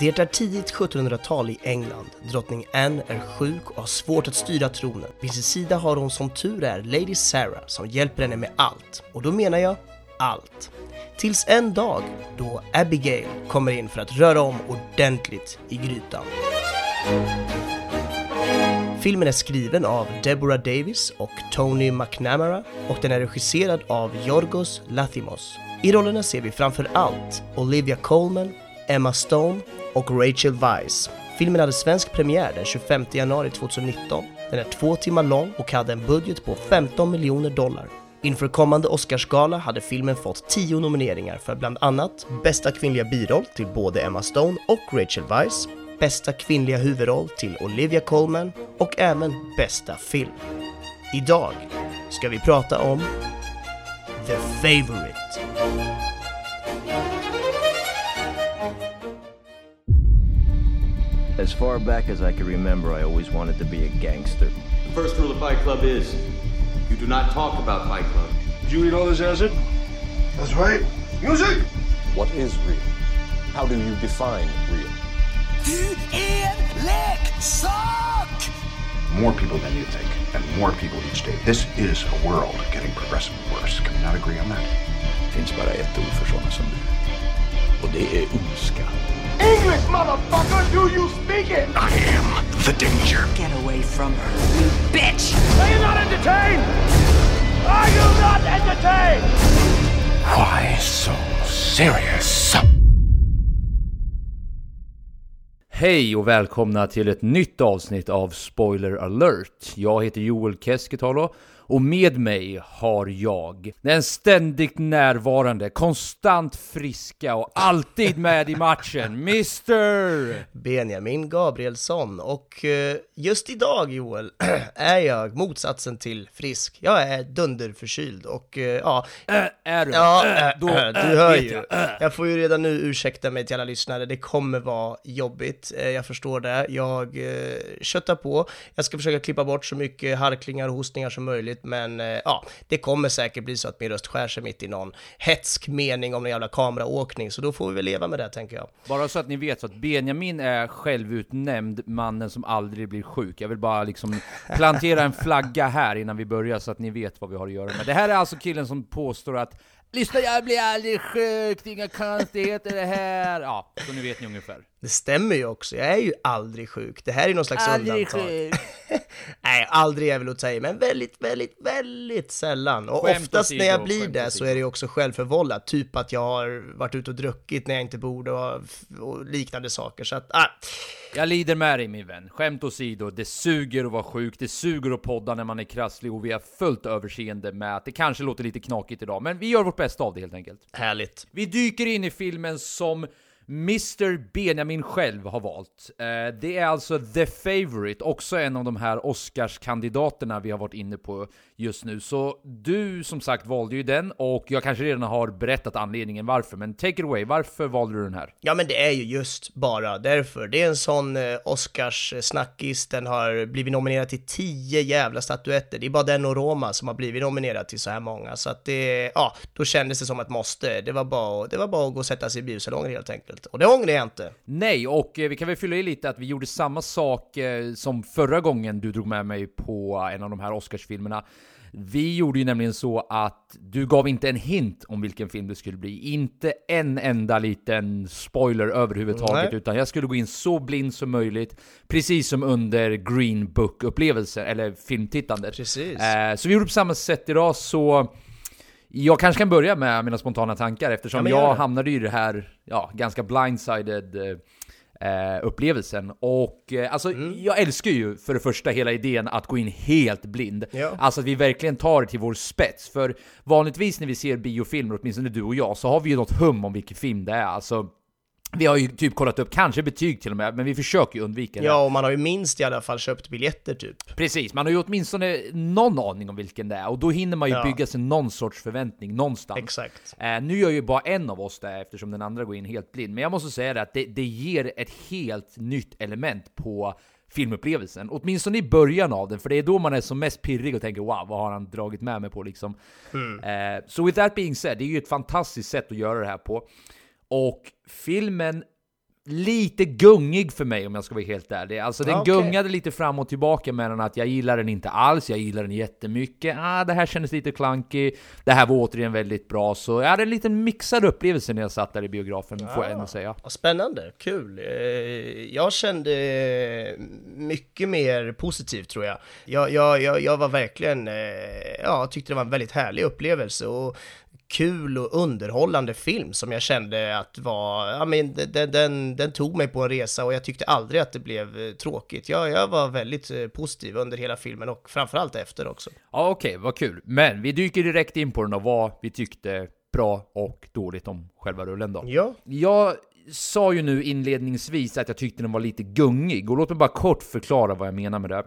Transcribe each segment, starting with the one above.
Det är tidigt 1700-tal i England. Drottning Anne är sjuk och har svårt att styra tronen. Vid sin sida har hon som tur är Lady Sarah som hjälper henne med allt. Och då menar jag allt. Tills en dag då Abigail kommer in för att röra om ordentligt i grytan. Filmen är skriven av Deborah Davis och Tony McNamara och den är regisserad av Yorgos Lathimos. I rollerna ser vi framför allt Olivia Colman, Emma Stone och Rachel Weisz. Filmen hade svensk premiär den 25 januari 2019. Den är två timmar lång och hade en budget på 15 miljoner dollar. Inför kommande Oscarsgala hade filmen fått 10 nomineringar för bland annat bästa kvinnliga biroll till både Emma Stone och Rachel Weisz, bästa kvinnliga huvudroll till Olivia Colman och även bästa film. Idag ska vi prata om The Favourite. As far back as I can remember, I always wanted to be a gangster. The first rule of Fight Club is you do not talk about Fight Club. Did you eat all this acid? That's right. Music! What is real? How do you define real? Du är leksak! More people than you think, and more people each day. This is a world getting progressively worse. Can we not agree on that? Det finns bara ett ord för sådana som du. Och det är ondska. English, motherfucker! Do you speak it? I am the danger. Get away from her, you bitch! Are you not entertained? Are you not entertained? Why so serious? Hej och välkomna till ett nytt avsnitt av Spoiler alert. Jag heter Joel Keskitalo och med mig har jag den ständigt närvarande, konstant friska och alltid med i matchen, Mr! Benjamin Gabrielsson och eh, just idag Joel är jag motsatsen till frisk. Jag är dunderförkyld och eh, ja, Äh, är du? ja Äh, då, äh, du hör ju. jag. Jag får ju redan nu ursäkta mig till alla lyssnare, det kommer vara jobbigt, jag förstår det. Jag köttar på, jag ska försöka klippa bort så mycket harklingar och hostningar som möjligt, men eh, ja, det kommer säkert bli så att min röst skär sig mitt i någon hetsk mening om någon jävla kameraåkning, så då får vi väl leva med det tänker jag. Bara så att ni vet så att Benjamin är självutnämnd mannen som aldrig blir sjuk. Jag vill bara liksom plantera en flagga här innan vi börjar så att ni vet vad vi har att göra med. Det här är alltså killen som påstår att Lyssna jag blir aldrig sjuk, det är inga konstigheter det här. Ja, så nu vet ni ungefär. Det stämmer ju också, jag är ju aldrig sjuk. Det här är någon slags Aldrig undantag. sjuk. Nej, aldrig är väl att säga, men väldigt, väldigt, väldigt sällan. Och Skämt oftast när jag blir det så är det ju också självförvållat. Typ att jag har varit ute och druckit när jag inte borde och, och liknande saker. Så att, ah, Jag lider med dig min vän. Skämt åsido, det suger att vara sjuk, det suger att podda när man är krasslig och vi har fullt överseende med att det kanske låter lite knakigt idag, men vi gör vårt bästa av det helt enkelt. härligt. Vi dyker in i filmen som Mr Benjamin själv har valt. Eh, det är alltså The Favourite, också en av de här Oscarskandidaterna vi har varit inne på just nu. Så du som sagt valde ju den, och jag kanske redan har berättat anledningen varför, men take it away, varför valde du den här? Ja, men det är ju just bara därför. Det är en sån eh, Oscars-snackis, den har blivit nominerad till tio jävla statyetter. Det är bara den och Roma som har blivit nominerad till så här många. Så att det, ja, då kändes det som ett måste. Det var bara, det var bara att gå och sätta sig i biosalongen helt enkelt. Och det ångrar jag inte. Nej, och eh, vi kan väl fylla i lite att vi gjorde samma sak eh, som förra gången du drog med mig på en av de här Oscarsfilmerna. Vi gjorde ju nämligen så att du gav inte en hint om vilken film det skulle bli. Inte en enda liten spoiler överhuvudtaget, Nej. utan jag skulle gå in så blind som möjligt. Precis som under Green Book-upplevelsen, eller filmtittandet. Precis. Eh, så vi gjorde på samma sätt idag, så jag kanske kan börja med mina spontana tankar Ja, eftersom gör jag hamnade i det här ja, ganska blindsided eh, eh, upplevelsen. Och eh, alltså, Mm. jag älskar ju för det första hela idén att gå in helt blind. Ja. Alltså att vi verkligen tar det till vår spets. För vanligtvis när vi ser biofilmer, åtminstone du och jag, så har vi ju något hum om vilken film det är. Alltså, vi har ju typ kollat upp, kanske betyg till och med, men vi försöker ju undvika det. Ja, och man har ju minst i alla fall köpt biljetter typ. Precis, man har ju åtminstone någon aning om vilken det är, och då hinner man ju Ja. bygga sig någon sorts förväntning någonstans. Exakt. Eh, nu gör ju bara en av oss det eftersom den andra går in helt blind, men jag måste säga det att det, det ger ett helt nytt element på filmupplevelsen. Åtminstone i början av den, för det är då man är som mest pirrig och tänker wow, vad har han dragit med mig på liksom. Eh, så with that being said, det är ju ett fantastiskt sätt att göra det här på. Och filmen lite gungig för mig om jag ska vara helt ärlig. Alltså den Ja, okej. gungade lite fram och tillbaka mellan att jag gillar den inte alls, jag gillar den jättemycket, ah det här kändes lite clunky, det här var återigen väldigt bra, så jag hade en liten mixad upplevelse när jag satt där i biografen, får jag ändå säga. Spännande, kul. Eh, Jag kände mycket mer positivt tror jag. Jag, jag, jag, jag var verkligen, eh, ja, tyckte det var en väldigt härlig upplevelse och kul och underhållande film som jag kände att var, ja men den, den, den tog mig på en resa och jag tyckte aldrig att det blev eh, tråkigt. Jag, jag var väldigt eh, positiv under hela filmen och framförallt efter också. Ja okej, vad kul. Men vi dyker direkt in på den och vad vi tyckte bra och dåligt om själva rullen då. Ja, Jag sa ju nu inledningsvis att jag tyckte den var lite gungig, och låt mig bara kort förklara vad jag menar med det.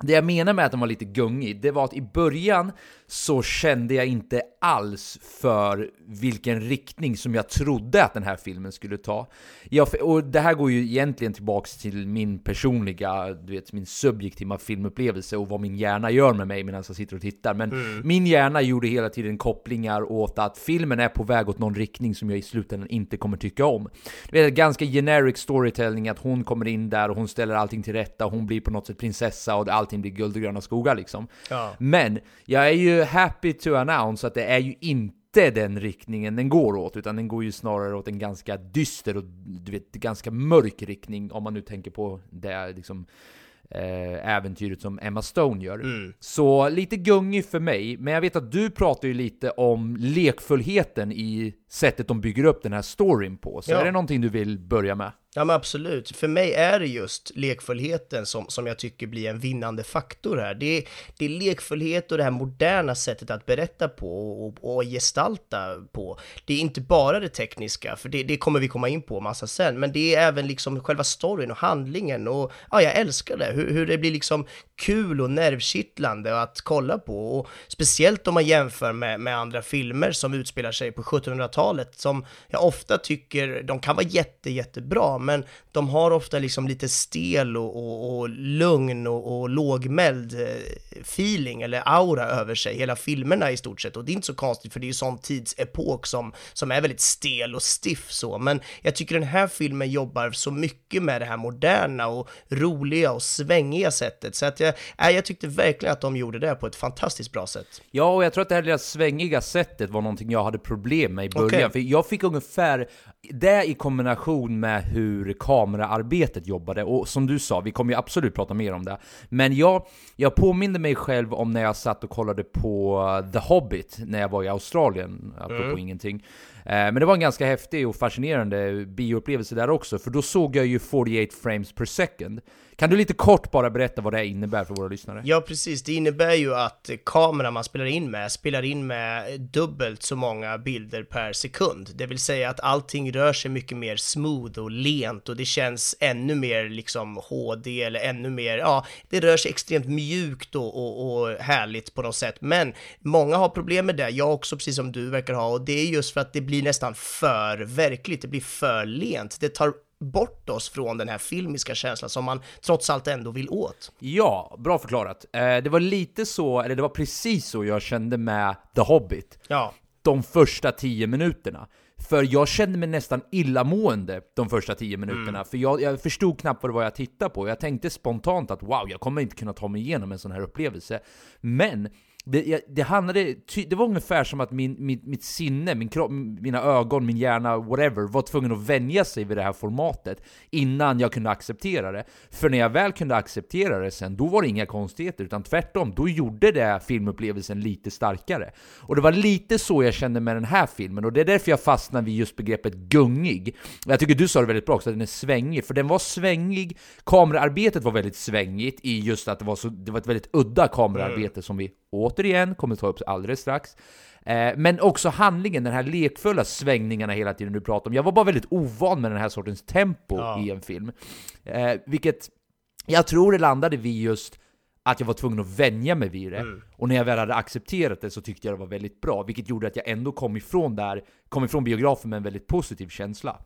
Det jag menar med att den var lite gungig, det var att i början så kände jag inte alls för vilken riktning som jag trodde att den här filmen skulle ta. Jag, och det här går ju egentligen tillbaks till min personliga, du vet, min subjektiva filmupplevelse och vad min hjärna gör med mig medan jag sitter och tittar. Men min hjärna gjorde hela tiden kopplingar åt att filmen är på väg åt någon riktning som jag i slutändan inte kommer tycka om. Det är ganska generic storytelling att hon kommer in där och hon ställer allting till rätta, hon blir på något sätt prinsessa och allting blir guld och gröna skogar liksom. Ja. Men jag är ju happy to announce att det är ju inte den riktningen den går åt, utan den går ju snarare åt en ganska dyster och du vet, ganska mörk riktning om man nu tänker på det liksom eh, äventyret som Emma Stone gör. Så lite gungig för mig, men jag vet att du pratar ju lite om lekfullheten i sättet de bygger upp den här storyn på. Så Ja. är det någonting du vill börja med? Ja men absolut, för mig är det just lekfullheten som, som jag tycker blir en vinnande faktor här. Det är, det är lekfullhet och det här moderna sättet att berätta på och, och gestalta på. Det är inte bara det tekniska, för det, det kommer vi komma in på massa sen, men det är även liksom själva storyn och handlingen och ja, jag älskar det, hur, hur det blir liksom kul och nervkittlande att kolla på och speciellt om man jämför med, med andra filmer som utspelar sig på 1700-talet som jag ofta tycker, de kan vara jätte, jättebra, men de har ofta liksom lite stel och, och, och lugn och, och lågmäld eh, feeling eller aura över sig, hela filmerna i stort sett. Och det är inte så konstigt för det är ju sån tidsepok som, som är väldigt stel och stiff så, men jag tycker den här filmen jobbar så mycket med det här moderna och roliga och svängiga sättet, så att jag, äh, jag tyckte verkligen att de gjorde det på ett fantastiskt bra sätt. Ja, och jag tror att det här lilla svängiga sättet var någonting jag hade problem med i början. Okej. För jag fick ungefär det i kombination med hur kameraarbetet jobbade. Och som du sa, vi kommer ju absolut prata mer om det. Men jag, jag påminde mig själv om när jag satt och kollade på The Hobbit när jag var i Australien, apropå ingenting. Eh, men det var en ganska häftig och fascinerande bioupplevelse där också, för då såg jag ju 48 frames per second. Kan du lite kort bara berätta vad det innebär för våra lyssnare? Ja, precis. Det innebär ju att kameran man spelar in med spelar in med dubbelt så många bilder per sekund. Det vill säga att allting rör sig mycket mer smooth och lent och det känns ännu mer liksom HD eller ännu mer, ja, det rör sig extremt mjukt och, och, och härligt på något sätt. Men många har problem med det, jag också precis som du verkar ha, och det är just för att det blir nästan för verkligt, det blir för lent. Det tar bort oss från den här filmiska känslan som man trots allt ändå vill åt. Ja, bra förklarat. Eh, Det var lite så, eller det var precis så jag kände med The Hobbit. Ja, De första tio minuterna. För jag kände mig nästan illamående de första tio minuterna, för jag, jag förstod knappt vad det var jag tittade på. Jag tänkte spontant att wow, jag kommer inte kunna ta mig igenom en sån här upplevelse. Men det, det handlade, det var ungefär som att min, mitt, mitt sinne, min kropp, mina ögon, min hjärna, whatever, var tvungen att vänja sig vid det här formatet innan jag kunde acceptera det. För när jag väl kunde acceptera det sen, då var det inga konstigheter, utan tvärtom, då gjorde det filmupplevelsen lite starkare. Och det var lite så jag kände med den här filmen, och det är därför jag fastnade vid just begreppet gungig. Jag tycker du sa det väldigt bra också, att den är svängig, för den var svängig, kameraarbetet var väldigt svängigt i just att det var, så, det var ett väldigt udda kameraarbete som vi återigen kommer ta upp alldeles strax. Eh, men också handlingen, den här lekfulla svängningarna hela tiden du pratar om. Jag var bara väldigt ovan med den här sortens tempo Ja. i en film. Eh, vilket jag tror det landade vid just att jag var tvungen att vänja mig vid det. Och när jag väl hade accepterat det så tyckte jag det var väldigt bra, vilket gjorde att jag ändå kom ifrån där, kom ifrån biografen med en väldigt positiv känsla.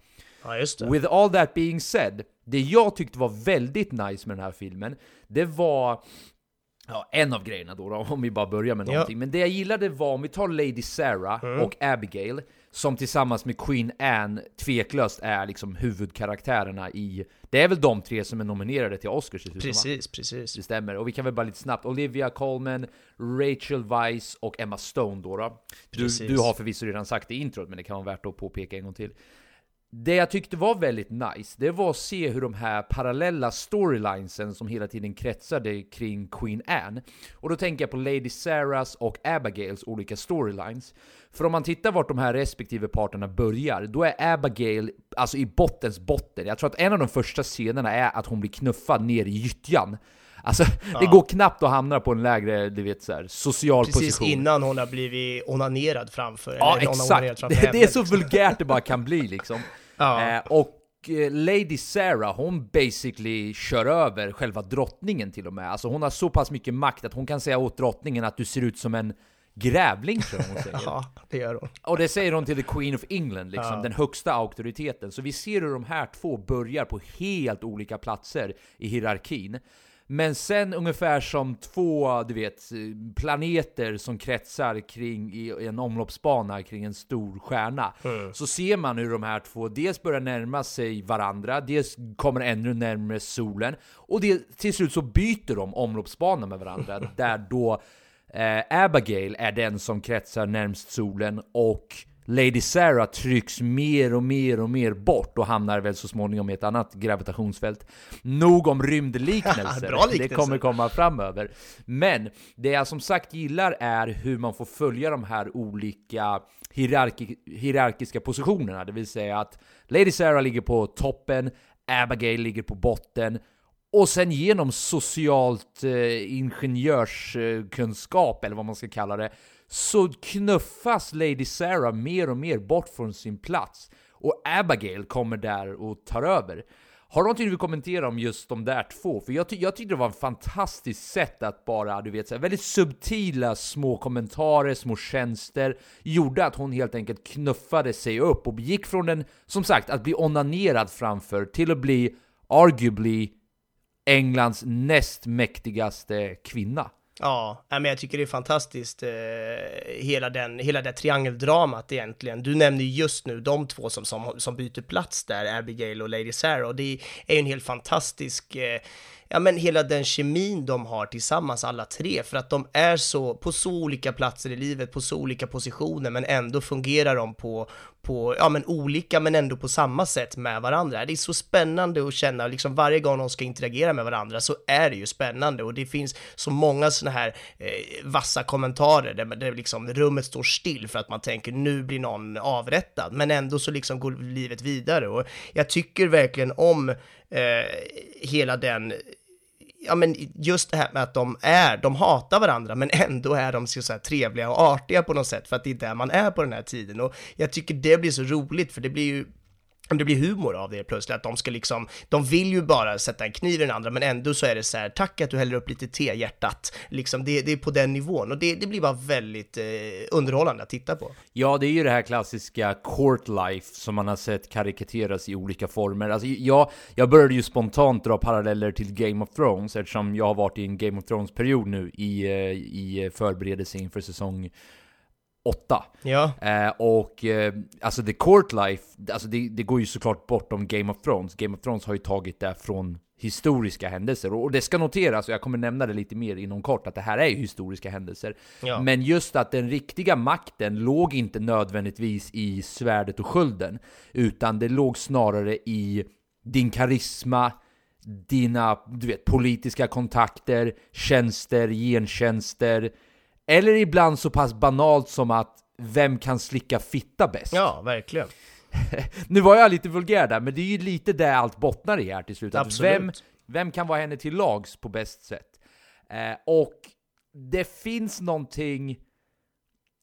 ja. With all that being said, det jag tyckte var väldigt nice med den här filmen, det var Ja, en av grejerna då, då om vi bara börjar med någonting. Men det jag gillade var, om vi tar Lady Sarah Mm. och Abigail, som tillsammans med Queen Anne tveklöst är liksom huvudkaraktärerna i... Det är väl de tre som är nominerade till Oscars va? Precis, precis. Det stämmer. Och vi kan väl bara lite snabbt, Olivia Colman, Rachel Weisz och Emma Stone då. då. Du, du har förvisso redan sagt det i introt, men det kan vara värt att påpeka en gång till. Det jag tyckte var väldigt nice, det var att se hur de här parallella storylinesen som hela tiden kretsade kring Queen Anne. Och då tänker jag på Lady Sarahs och Abigails olika storylines. För om man tittar vart de här respektive parterna börjar, då är Abigail alltså i bottens botten. Jag tror att en av de första scenerna är att hon blir knuffad ner i gyttjan. Alltså, det går knappt att hamna på en lägre, du vet så här, social Precis position. innan hon har blivit onanerad framför. Ja, exakt. framför Det, det är henne, så liksom. vulgärt det bara kan bli liksom. Ja. Eh, och eh, Lady Sarah, hon basically kör över själva drottningen till och med. Alltså hon har så pass mycket makt att hon kan säga åt drottningen att du ser ut som en grävling, tror jag hon säger. Ja, det gör hon. Och det säger hon till the Queen of England, liksom, den högsta auktoriteten. Så vi ser hur de här två börjar på helt olika platser i hierarkin. Men sen ungefär som två, du vet, planeter som kretsar kring i en omloppsbana kring en stor stjärna. Så ser man hur de här två dels börjar närma sig varandra, dels kommer ännu närmare solen, och det, till slut så byter de omloppsbana med varandra, där då Eh, Abigail är den som kretsar närmst solen och Lady Sarah trycks mer och mer och mer bort och hamnar väl så småningom i ett annat gravitationsfält. Nog om rymdliknelser, Bra det liknelse. kommer komma framöver. Men det jag som sagt gillar är hur man får följa de här olika hierarki hierarkiska positionerna, det vill säga att Lady Sarah ligger på toppen, Abigail ligger på botten, och sen genom socialt eh, ingenjörskunskap, eller vad man ska kalla det, så knuffas Lady Sarah mer och mer bort från sin plats. Och Abigail kommer där och tar över. Har du någonting du vill kommentera om just de där två? För jag, ty jag tyckte det var ett fantastiskt sätt att bara, du vet, så här, väldigt subtila små kommentarer, små tjänster, gjorde att hon helt enkelt knuffade sig upp och gick från den, som sagt, att bli onanerad framför till att bli arguably Englands näst mäktigaste kvinna. Ja, men jag tycker det är fantastiskt, eh, hela, den, hela det triangeldramat egentligen. Du nämner just nu de två som, som, som byter plats där, Abigail och Lady Sarah, och det är ju en helt fantastisk, eh, ja men hela den kemin de har tillsammans alla tre, för att de är så, på så olika platser i livet, på så olika positioner, men ändå fungerar de på, på, ja men olika men ändå på samma sätt med varandra. Det är så spännande att känna, liksom varje gång de ska interagera med varandra så är det ju spännande. Och det finns så många sådana här eh, vassa kommentarer där, där liksom rummet står still för att man tänker nu blir någon avrättad, men ändå så liksom går livet vidare. Och jag tycker verkligen om eh, hela den ja men just det här med att de är, de hatar varandra men ändå är de så så här trevliga och artiga på något sätt för att det är där man är på den här tiden. Och jag tycker det blir så roligt för det blir ju det blir humor av det plötsligt, att de ska liksom, de vill ju bara sätta en kniv i den andra, men ändå så är det så här, tack att du häller upp lite te, hjärtat. Liksom, det, det är på den nivån och det, det blir bara väldigt eh, underhållande att titta på. Ja, det är ju det här klassiska court life som man har sett karikateras i olika former. Alltså, jag, jag började ju spontant dra paralleller till Game of Thrones eftersom jag har varit i en Game of Thrones-period nu i, eh, i förberedelse inför säsong 8. Ja, Eh, och eh, alltså the court life, alltså det, det går ju såklart bortom Game of Thrones. Game of Thrones har ju tagit det från historiska händelser. Och det ska noteras, och jag kommer nämna det lite mer inom kort, att det här är ju historiska händelser. Ja. Men just att den riktiga makten låg inte nödvändigtvis i svärdet och skölden, utan det låg snarare i din karisma, dina du vet, politiska kontakter, tjänster, gentjänster, eller ibland så pass banalt som att vem kan slicka fitta bäst? ja, verkligen. Nu var jag lite vulgär där, men det är ju lite det allt bottnar i här till slut. Absolut. vem, vem kan vara henne till lags på bäst sätt? Eh, och det finns någonting...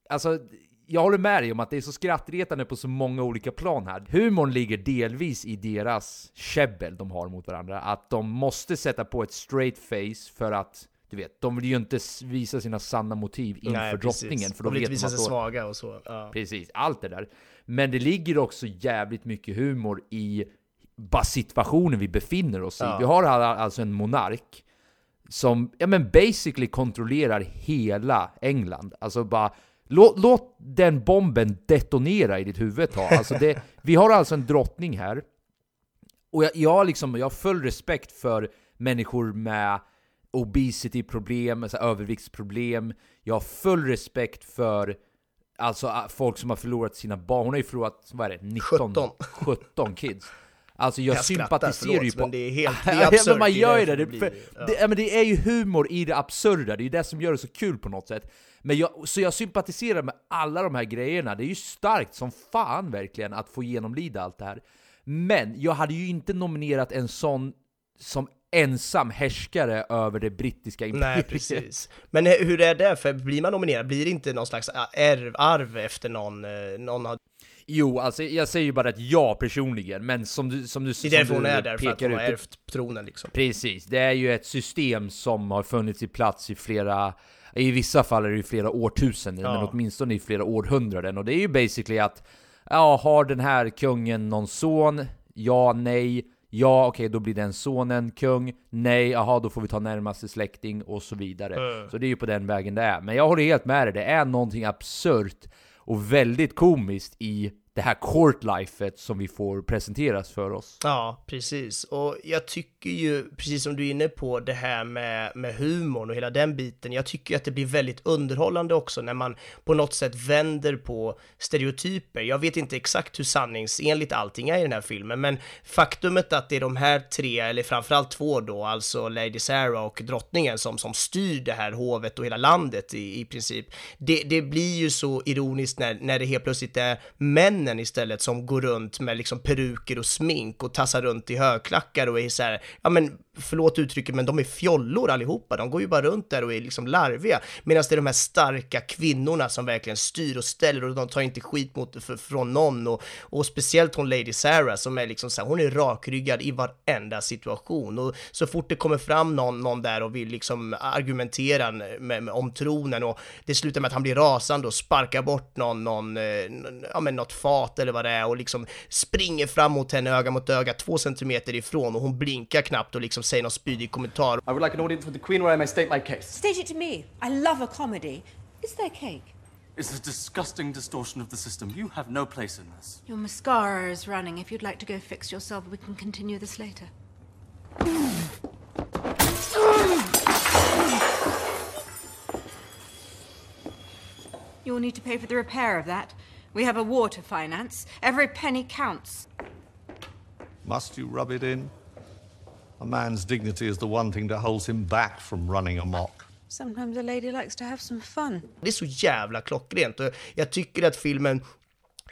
Alltså, jag håller med dig om att det är så skrattretande på så många olika plan här. Humorn ligger delvis i deras käbbel de har mot varandra. Att de måste sätta på ett straight face för att, du vet, de vill ju inte visa sina sanna motiv inför Nej, precis. drottningen. För de vill inte visa sig då, svaga och så. Ja. Precis, allt det där. Men det ligger också jävligt mycket humor i bara situationen vi befinner oss i. Ja. Vi har all- alltså en monark som, ja men basically kontrollerar hela England. Alltså bara, låt, låt den bomben detonera i ditt huvud ett. Alltså det, vi har alltså en drottning här, och jag, jag, liksom, jag har full respekt för människor med obesity-problem, alltså överviktsproblem. Jag har full respekt för alltså, folk som har förlorat sina barn. Hon har ju förlorat, vad är det, 19? 17. 17 kids. Alltså jag, Jag sympatiserar ju förlåt, på... men det är helt- det är absurt, man gör ju det. det för, ja. det, ja, men det är ju humor i det absurda, det är ju det som gör det så kul på något sätt. Men jag, så jag sympatiserar med alla de här grejerna, det är ju starkt som fan verkligen att få genomlida allt det här. Men jag hade ju inte nominerat en sån som ensam härskare över det brittiska imperiet. Nej, precis. Men hur är det? För blir man nominerad, blir det inte någon slags arv, arv efter någon, eh, någon har... Jo, alltså jag säger ju bara att jag personligen, men som du, som du, Det är därför hon är där, för att hon har ut, ärvt tronen liksom. Precis, det är ju ett system som har funnits i plats i flera, i vissa fall är det ju flera årtusenden, Ja. men åtminstone i flera århundraden. Och det är ju basically att, ja, har den här kungen någon son? Ja, nej. Ja, okej, då blir den sonen kung. Nej, jaha, då får vi ta närmaste släkting och så vidare. Så det är ju på den vägen det är. Men jag håller helt med dig, det är någonting absurt och väldigt komiskt i det här court-lifet som vi får presenteras för oss. Ja, precis. Och jag tycker ju, precis som du är inne på, det här med, med humorn och hela den biten. Jag tycker att det blir väldigt underhållande också när man på något sätt vänder på stereotyper. Jag vet inte exakt hur sanningsenligt allting är i den här filmen, men faktumet att det är de här tre, eller framförallt två då, alltså Lady Sarah och drottningen som, som styr det här hovet och hela landet i, i princip. Det, det blir ju så ironiskt när, när det helt plötsligt är männen istället som går runt med liksom peruker och smink och tassar runt i högklackar och är så här, ja men förlåt uttrycket, men de är fjollor allihopa. De går ju bara runt där och är liksom larviga. Medan det är de här starka kvinnorna som verkligen styr och ställer och de tar inte skit mot, för, från någon. Och, och speciellt hon Lady Sarah som är liksom så här, hon är rakryggad i varenda situation. Och så fort det kommer fram någon, någon där och vill liksom argumentera med, med, om tronen och det slutar med att han blir rasande och sparkar bort någon, någon, eh, ja men något fat eller vad det är och liksom springer fram mot henne öga mot öga två centimeter ifrån och hon blinkar knappt och liksom säger någon spydig kommentar. I would like an audience with the Queen where I may state my case. State it to me. I love a comedy. Is there cake? It's a disgusting distortion of the system. You have no place in this. Your mascara is running. If you'd like to go fix yourself, we can continue this later. You'll need to pay for the repair of that. We have a war to finance. Every penny counts. Must you rub it in? A man's dignity is the one thing that holds him back from running amok. Sometimes a lady likes to have some fun. Det är så jävla klockrent och jag tycker att filmen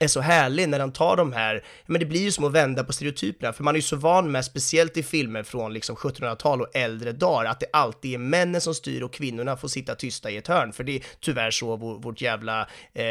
är så härlig när han tar de här, men det blir ju som att vända på stereotyperna, för man är ju så van med, speciellt i filmer från liksom 1700-tal och äldre dagar, att det alltid är männen som styr och kvinnorna får sitta tysta i ett hörn, för det är tyvärr så vår, vårt jävla, eh,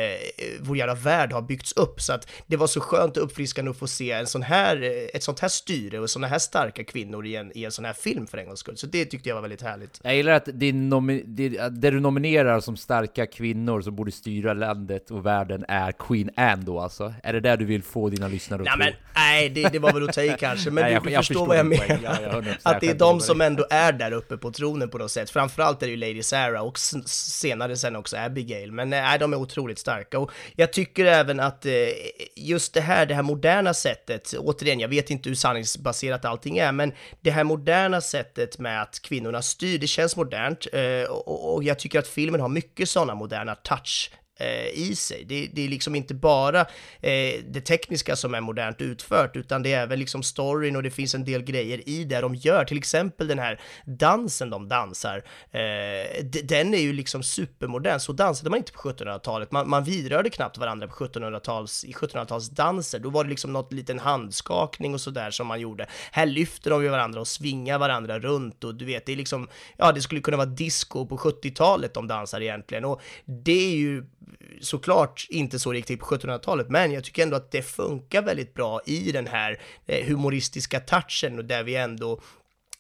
vår jävla värld har byggts upp, så att det var så skönt och uppfriskande att få se en sån här, ett sånt här styre och såna här starka kvinnor i en, i en sån här film för en gångs skull, så det tyckte jag var väldigt härligt. Jag gillar att det, nomi- det, det du nominerar som starka kvinnor som borde styra landet och världen är Queen Anne då alltså? Är det där du vill få dina lyssnare att Nej, tro? men, nej det, det var väl att ta i kanske, men Nej, du, jag- du jag förstår, vad jag menar. Ja, jag att det är de som ändå är där uppe på tronen på något sätt. Framförallt är det ju Lady Sarah och senare sen också Abigail. Men nej, de är otroligt starka. Och jag tycker även att eh, just det här, det här moderna sättet, återigen, jag vet inte hur sanningsbaserat allting är, men det här moderna sättet med att kvinnorna styr, det känns modernt. Eh, och, jag tycker att filmen har mycket sådana moderna touch eh, Eh, i sig. Det, det är liksom inte bara eh, det tekniska som är modernt utfört, utan det är även liksom storyn och det finns en del grejer i det de gör. Till exempel den här dansen de dansar. Eh, den är ju liksom supermodern. Så dansade man inte på 1700-talet. Man, man vidrörde knappt varandra på 1700-tals, i 1700-talsdanser. Då var det liksom något liten handskakning och sådär som man gjorde. Här lyfter de ju varandra och svingar varandra runt och du vet, det är liksom, ja, det skulle kunna vara disco på 70-talet de dansar egentligen. Och det är ju såklart inte så riktigt på 1700-talet, men jag tycker ändå att det funkar väldigt bra i den här eh, humoristiska touchen och där vi ändå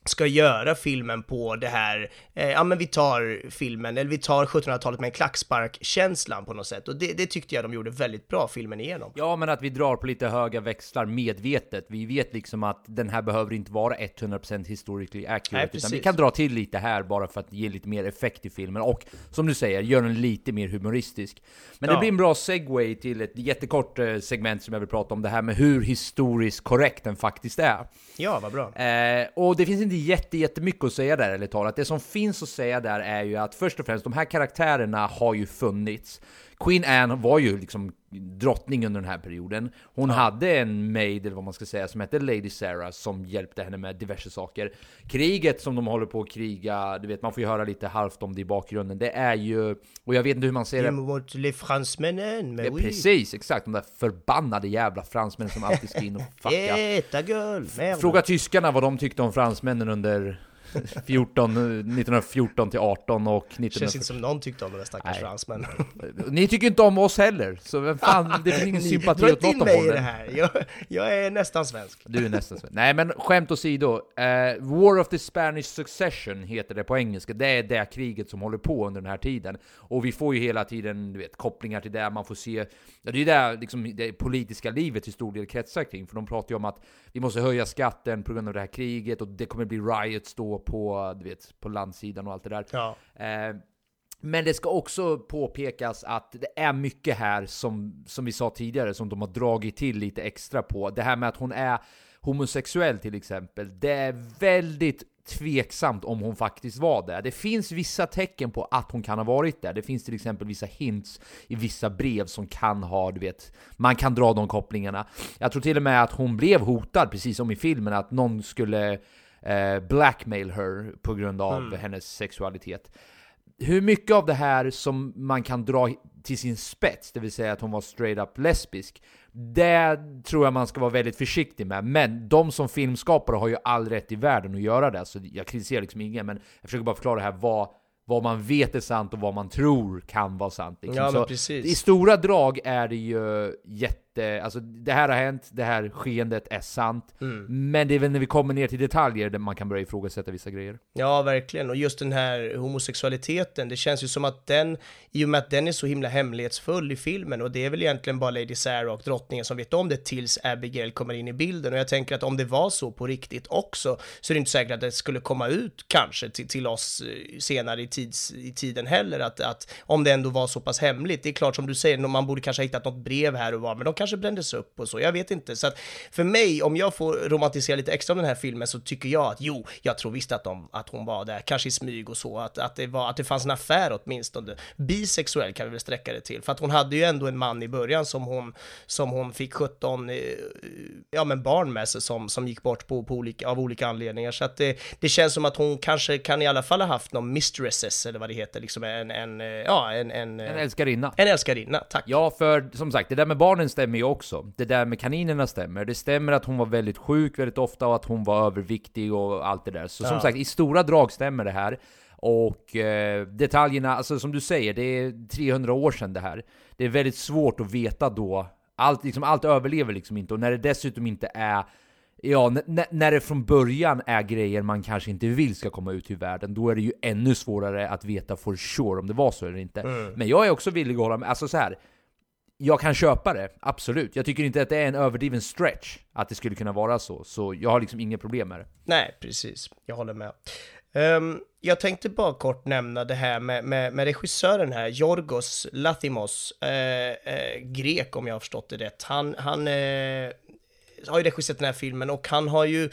ska göra filmen på det här, eh, ja men vi tar filmen, eller vi tar 1700-talet med en klackspark-känslan på något sätt. Och det, det, tyckte jag de gjorde väldigt bra filmen igenom. Ja, men att vi drar på lite höga växlar medvetet. Vi vet liksom att den här behöver inte vara 100% historically accurate, Nej, utan vi kan dra till lite här bara för att ge lite mer effekt i filmen. Och som du säger, gör den lite mer humoristisk. Men ja. det blir en bra segway till ett jättekort eh, segment som jag vill prata om, det här med hur historiskt korrekt den faktiskt är. Ja, vad bra. Eh, och det finns inte jätte, jättemycket att säga där, eller talat. Det som finns att säga där är ju att först och främst, de här karaktärerna har ju funnits. Queen Anne var ju liksom drottning under den här perioden. Hon ja. hade en maid, eller vad man ska säga, som hette Lady Sarah, som hjälpte henne med diverse saker. Kriget som de håller på att kriga, du vet, man får ju höra lite halvt om det i bakgrunden. Det är ju, och jag vet inte hur man ser det. Mot les fransmännen, ja, oui. Precis, exakt. De där förbannade jävla fransmännen som alltid ska in och fucka. Fråga tyskarna vad de tyckte om fransmännen under 14, 1914 till 18 och 19... Känns inte som någon tyckte om de där stackars fransmän. Ni tycker inte om oss heller, så vem fan, det finns ingen sympati åt något av mig i det här. Jag, jag, är nästan svensk. Du är nästan svensk. Nej men skämt åsido, uh, War of the Spanish Succession heter det på engelska. Det är det kriget som håller på under den här tiden. Och vi får ju hela tiden, du vet, kopplingar till det, man får se... Ja, det är där liksom, det politiska livet till stor del kretsar kring, för de pratar ju om att vi måste höja skatten på grund av det här kriget, och det kommer bli riots då på, du vet, på landsidan och allt det där. Ja. Eh, men det ska också påpekas att det är mycket här som, som vi sa tidigare, som de har dragit till lite extra på. Det här med att hon är homosexuell till exempel, det är väldigt tveksamt om hon faktiskt var det. Det finns vissa tecken på att hon kan ha varit där. Det finns till exempel vissa hints i vissa brev som kan ha, du vet, man kan dra de kopplingarna. Jag tror till och med att hon blev hotad, precis som i filmen, att någon skulle eh, blackmail her på grund av mm. hennes sexualitet. Hur mycket av det här som man kan dra till sin spets, det vill säga att hon var straight up lesbisk, det tror jag man ska vara väldigt försiktig med. Men de som filmskapare har ju all rätt i världen att göra det, så jag kritiserar liksom ingen, men jag försöker bara förklara här vad vad man vet är sant och vad man tror kan vara sant. Liksom. Ja, I stora drag är det ju jätte jätte, alltså det här har hänt, det här skeendet är sant. Mm. Men det är väl när vi kommer ner till detaljer där man kan börja ifrågasätta vissa grejer. Ja, verkligen. Och just den här homosexualiteten, det känns ju som att den, i och med att den är så himla hemlighetsfull i filmen, och det är väl egentligen bara Lady Sarah och drottningen som vet om det tills Abigail kommer in i bilden. Och jag tänker att om det var så på riktigt också, så är det inte säkert att det skulle komma ut kanske till, till oss eh, senare i, tids, i tiden heller, att, att om det ändå var så pass hemligt. Det är klart som du säger, man borde kanske ha hittat något brev här och var, men de kanske brändes upp och så, jag vet inte. Så att för mig, om jag får romantisera lite extra om den här filmen så tycker jag att jo, jag tror visst att, de, att hon var där, kanske i smyg och så, att, att, det var, att det fanns en affär åtminstone. Bisexuell kan vi väl sträcka det till, för att hon hade ju ändå en man i början som hon, som hon fick 17 eh, ja, men barn med sig som, som gick bort på, på olika, av olika anledningar. Så att det, det känns som att hon kanske kan i alla fall ha haft någon mistresses, eller vad det heter, liksom en, en ja, en... En, en älskarinna. En älskarinna, tack. Ja, för som sagt, det där med barnen stämmer ju också. Det där med kaninerna stämmer. Det stämmer att hon var väldigt sjuk väldigt ofta och att hon var överviktig och allt det där. Så ja. som sagt, i stora drag stämmer det här. Och eh, detaljerna, alltså som du säger, det är 300 år sedan det här. Det är väldigt svårt att veta då. Allt, liksom, allt överlever liksom inte, och när det dessutom inte är Ja, när det från början är grejer man kanske inte vill ska komma ut i världen, då är det ju ännu svårare att veta for sure om det var så eller inte. Mm. Men jag är också villig att hålla med, alltså så här jag kan köpa det, absolut. Jag tycker inte att det är en överdriven stretch att det skulle kunna vara så, så jag har liksom inget problem med det. Nej, precis. Jag håller med. Um, jag tänkte bara kort nämna det här med, med, med regissören här, Jorgos Lathimos, eh, eh, grek om jag har förstått det rätt. Han, han eh, har ju regisserat den här filmen och han har ju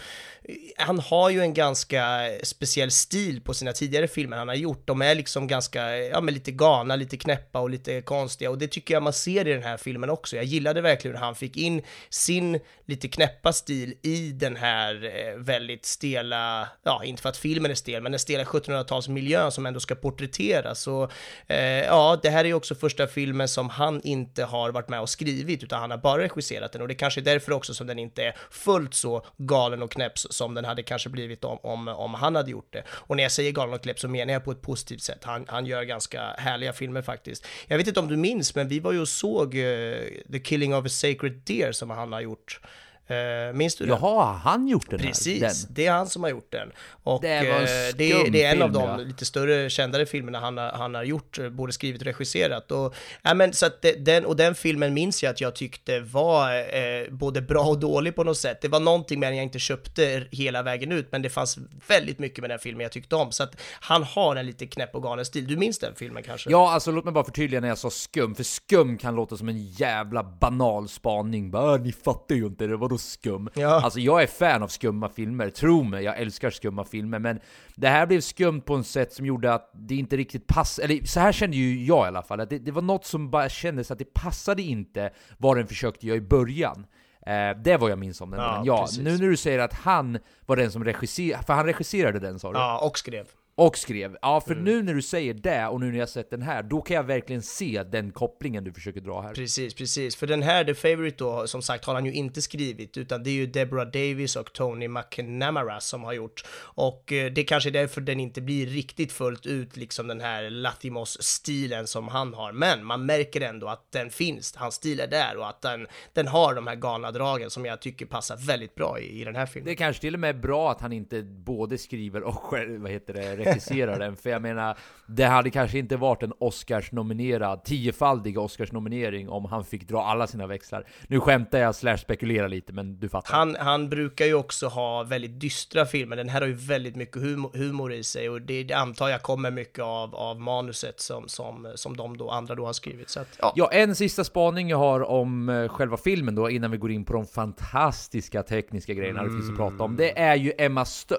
han har ju en ganska speciell stil på sina tidigare filmer han har gjort. De är liksom ganska, ja men lite galna, lite knäppa och lite konstiga och det tycker jag man ser i den här filmen också. Jag gillade verkligen hur han fick in sin lite knäppa stil i den här eh, väldigt stela, ja inte för att filmen är stel, men den stela 1700-talsmiljön som ändå ska porträtteras. Och eh, ja, det här är ju också första filmen som han inte har varit med och skrivit, utan han har bara regisserat den och det kanske är därför också som den inte är fullt så galen och knäpp som den hade kanske blivit om, om, om han hade gjort det. Och när jag säger galen och knäpp så menar jag på ett positivt sätt. Han, han gör ganska härliga filmer faktiskt. Jag vet inte om du minns, men vi var ju och såg uh, The Killing of a Sacred Deer som han har gjort Eh, minns du den? Jaha, han gjort den Precis, här? Den. det är han som har gjort den. Och Det var eh, det, det är en av de ja. lite större, kändare filmerna han har, han har gjort, både skrivit och regisserat. Och, ja, men, så det, den, och den filmen minns jag att jag tyckte var eh, både bra och dålig på något sätt. Det var någonting med den jag inte köpte hela vägen ut, men det fanns väldigt mycket med den filmen jag tyckte om. Så att han har en lite knäpp och galen stil. Du minns den filmen kanske? Ja, alltså låt mig bara förtydliga när jag sa skum, för skum kan låta som en jävla banal spaning. Bara, "Ah, ni fattar ju inte, det vadå skum? Ja. Alltså jag är fan av skumma filmer, tro mig, jag älskar skumma filmer, men det här blev skumt på ett sätt som gjorde att det inte riktigt passade, eller så här kände ju jag i alla fall, att det, det var något som bara kändes att det passade inte vad den försökte göra i början. Eh, det var jag minns om den. Ja, ja, nu när du säger att han var den som regisserade, för han regisserade den sa du? Ja, och skrev. Och skrev. Ja, för Mm. nu när du säger det och nu när jag sett den här, då kan jag verkligen se den kopplingen du försöker dra här. Precis, precis. För den här, The Favourite då, som sagt har han ju inte skrivit, utan det är ju Deborah Davis och Tony McNamara som har gjort. Och eh, det kanske är därför den inte blir riktigt fullt ut, liksom den här Lathimos-stilen som han har. Men man märker ändå att den finns, hans stil är där och att den, den har de här galna dragen som jag tycker passar väldigt bra i, i den här filmen. Det är kanske till och med är bra att han inte både skriver och själv, vad heter det, regisserar den. För jag menar, det hade kanske inte varit en Oscars-nominerad, tiofaldig Oscars-nominering om han fick dra alla sina växlar. Nu skämtar jag slash spekulerar lite, men du fattar. Han, han brukar ju också ha väldigt dystra filmer. Den här har ju väldigt mycket humor, humor i sig och det, det antar jag kommer mycket av, av manuset som, som, som de då, andra då har skrivit. Så att, ja. Ja, en sista spaning jag har om eh, själva filmen då, innan vi går in på de fantastiska tekniska grejerna det finns att prata om, det är ju Emma Stö...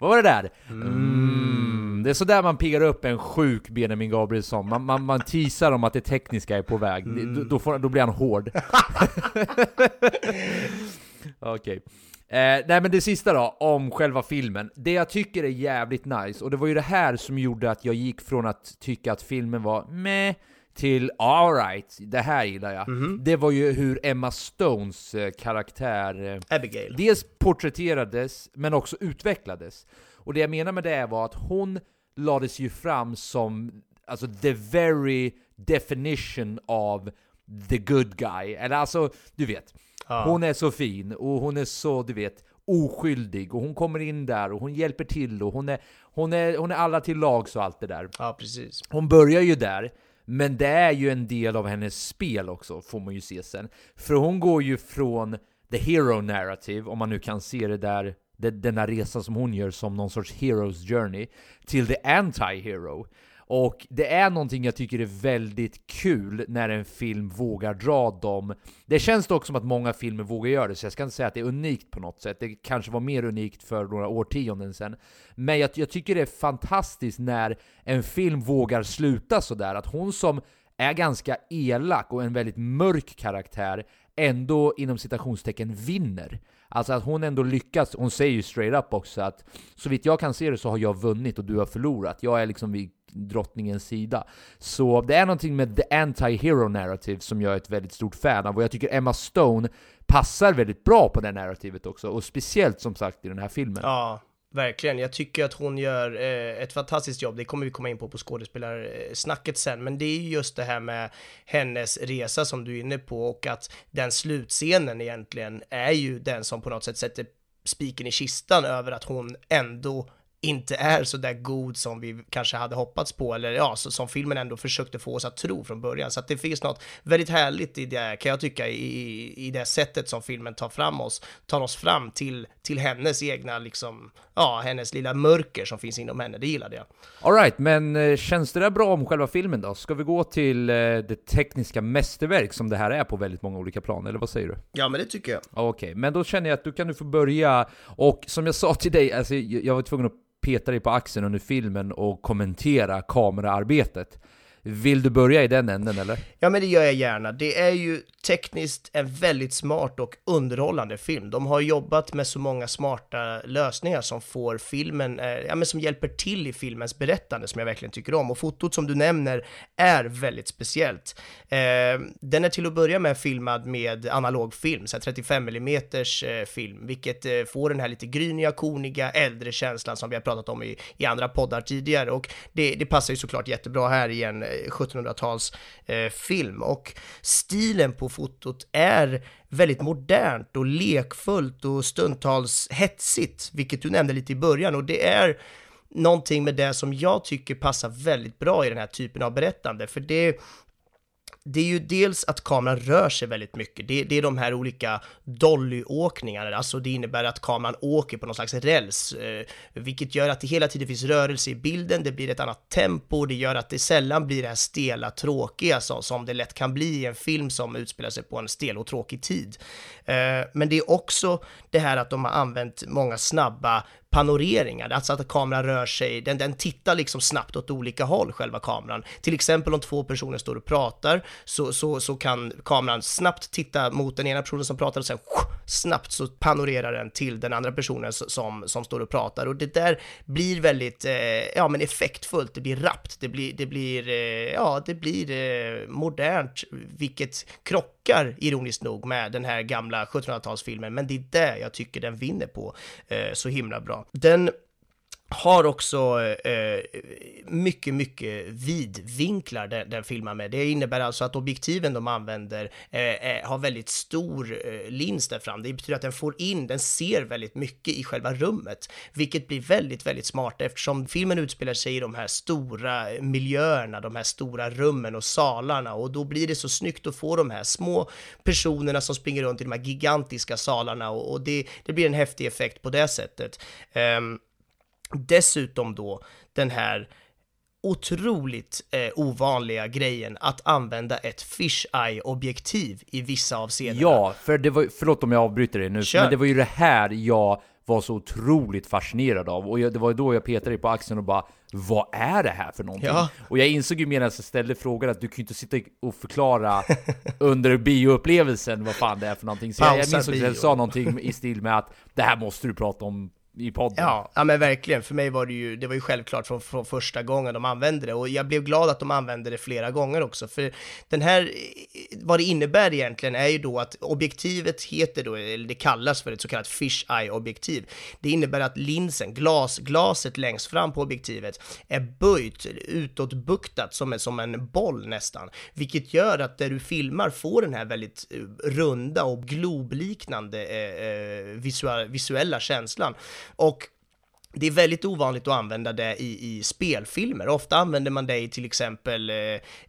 Vad var det där? Mm. Det är sådär man piggar upp en sjuk Benjamin Gabrielsson. Man, man, man teasar om att det tekniska är på väg. Det- Då, får, då blir han hård. Okej. Eh, nej men det sista då, om själva filmen. Det jag tycker är jävligt nice, och det var ju det här som gjorde att jag gick från att tycka att filmen var meh till alright, det här gillar jag. Det var ju hur Emma Stones eh, karaktär eh, Abigail. dels porträtterades, men också utvecklades. Och det jag menar med det var att hon lades ju fram som alltså the very definition of the good guy. Eller alltså, du vet. Ja. Hon är så fin och hon är så, du vet, oskyldig och hon kommer in där och hon hjälper till och hon är, hon är, hon är alla till lags och allt det där. Ja, precis. Hon börjar ju där, men det är ju en del av hennes spel också, får man ju se sen. För hon går ju från the hero narrative, om man nu kan se det där, det, denna resa som hon gör som någon sorts hero's journey, till the anti-hero. Och det är någonting jag tycker är väldigt kul när en film vågar dra dem. Det känns dock som att många filmer vågar göra det, så jag ska inte säga att det är unikt på något sätt. Det kanske var mer unikt för några årtionden sedan. Men jag, jag tycker det är fantastiskt när en film vågar sluta sådär. Att hon som är ganska elak och en väldigt mörk karaktär ändå inom citationstecken vinner. Alltså att hon ändå lyckas, hon säger ju straight up också att så vitt jag kan se det så har jag vunnit och du har förlorat. Jag är liksom vid drottningens sida. Så det är någonting med the anti-hero narrative som jag är ett väldigt stort fan av och jag tycker Emma Stone passar väldigt bra på det narrativet också och speciellt som sagt i den här filmen. Ja, verkligen. Jag tycker att hon gör eh, ett fantastiskt jobb. Det kommer vi komma in på på skådespelarsnacket sen, men det är just det här med hennes resa som du är inne på och att den slutscenen egentligen är ju den som på något sätt sätter spiken i kistan över att hon ändå inte är så där god som vi kanske hade hoppats på, eller ja, så, som filmen ändå försökte få oss att tro från början. Så att det finns något väldigt härligt i det, kan jag tycka, i, i det sättet som filmen tar fram oss, tar oss fram till, till hennes egna, liksom, ja, hennes lilla mörker som finns inom henne, det gillade jag. Alright, men eh, känns det där bra om själva filmen då? Ska vi gå till eh, det tekniska mästerverk som det här är på väldigt många olika plan, eller vad säger du? Ja, men det tycker jag. Okej, men då känner jag att du kan du få börja, och som jag sa till dig, alltså, jag jag var tvungen att peta dig på axeln under filmen och kommentera kameraarbetet. Vill du börja i den änden eller? Ja, men det gör jag gärna. Det är ju tekniskt en väldigt smart och underhållande film. De har jobbat med så många smarta lösningar som får filmen, eh, ja men som hjälper till i filmens berättande som jag verkligen tycker om. Och fotot som du nämner är väldigt speciellt. Eh, den är till att börja med filmad med analog film, så här 35 mm eh, film, vilket får den här lite gryniga, koniga, äldre känslan som vi har pratat om i, i andra poddar tidigare. Och det, det passar ju såklart jättebra här igen Eh, 1700-tals eh, film. Och stilen på fotot är väldigt modernt och lekfullt och stundtals hetsigt, vilket du nämnde lite i början. Och det är någonting med det som jag tycker passar väldigt bra i den här typen av berättande, för det det är ju dels att kameran rör sig väldigt mycket. Det, det är de här olika dollyåkningarna, alltså det innebär att kameran åker på någon slags räls, eh, vilket gör att det hela tiden finns rörelse i bilden, det blir ett annat tempo, det gör att det sällan blir det här stela, tråkiga så, som det lätt kan bli i en film som utspelar sig på en stel och tråkig tid. Eh, men det är också det här att de har använt många snabba panoreringar, alltså att kameran rör sig, den, den tittar liksom snabbt åt olika håll, själva kameran. Till exempel om två personer står och pratar så, så, så kan kameran snabbt titta mot den ena personen som pratar och sen snabbt så panorerar den till den andra personen som, som står och pratar. Och det där blir väldigt, eh, ja men effektfullt, det blir rappt, det blir, det blir, eh, ja det blir eh, modernt, vilket krockar ironiskt nog med den här gamla 1700-talsfilmen, men det är det jag tycker den vinner på eh, så himla bra. Den har också eh, eh, mycket, mycket vidvinklar den, den filmar med. Det innebär alltså att objektiven de använder eh, eh, har väldigt stor eh, lins där fram. Det betyder att den får in, den ser väldigt mycket i själva rummet, vilket blir väldigt, väldigt smart eftersom filmen utspelar sig i de här stora eh, miljöerna, de här stora rummen och salarna och då blir det så snyggt att få de här små personerna som springer runt i de här gigantiska salarna och, och det, det blir en häftig effekt på det sättet. Um, Dessutom då den här otroligt eh, ovanliga grejen att använda ett fisheye objektiv i vissa avseenden. Ja, för det var, förlåt om jag avbryter dig nu, Kör. men det var ju det här jag var så otroligt fascinerad av. Och jag, det var då jag petade dig på axeln och bara Vad är det här för någonting? Ja. Och jag insåg ju medan jag ställde frågan att du kan ju inte sitta och förklara under bioupplevelsen vad fan det är för någonting. Så jag, jag minns att jag sa någonting i stil med att det här måste du prata om i podden. Ja, ja men verkligen. För mig var det ju, det var ju självklart från, från första gången de använde det och jag blev glad att de använde det flera gånger också. För den här, vad det innebär egentligen är ju då att objektivet heter då, eller det kallas för ett så kallat fish eye objektiv. Det innebär att linsen, glas, glaset längst fram på objektivet är böjt, utåtbuktat som en, som en boll nästan, vilket gör att där du filmar får den här väldigt eh, runda och globliknande eh, eh visuella, visuella känslan. Och det är väldigt ovanligt att använda det i, i spelfilmer. Ofta använder man det i till exempel, eh,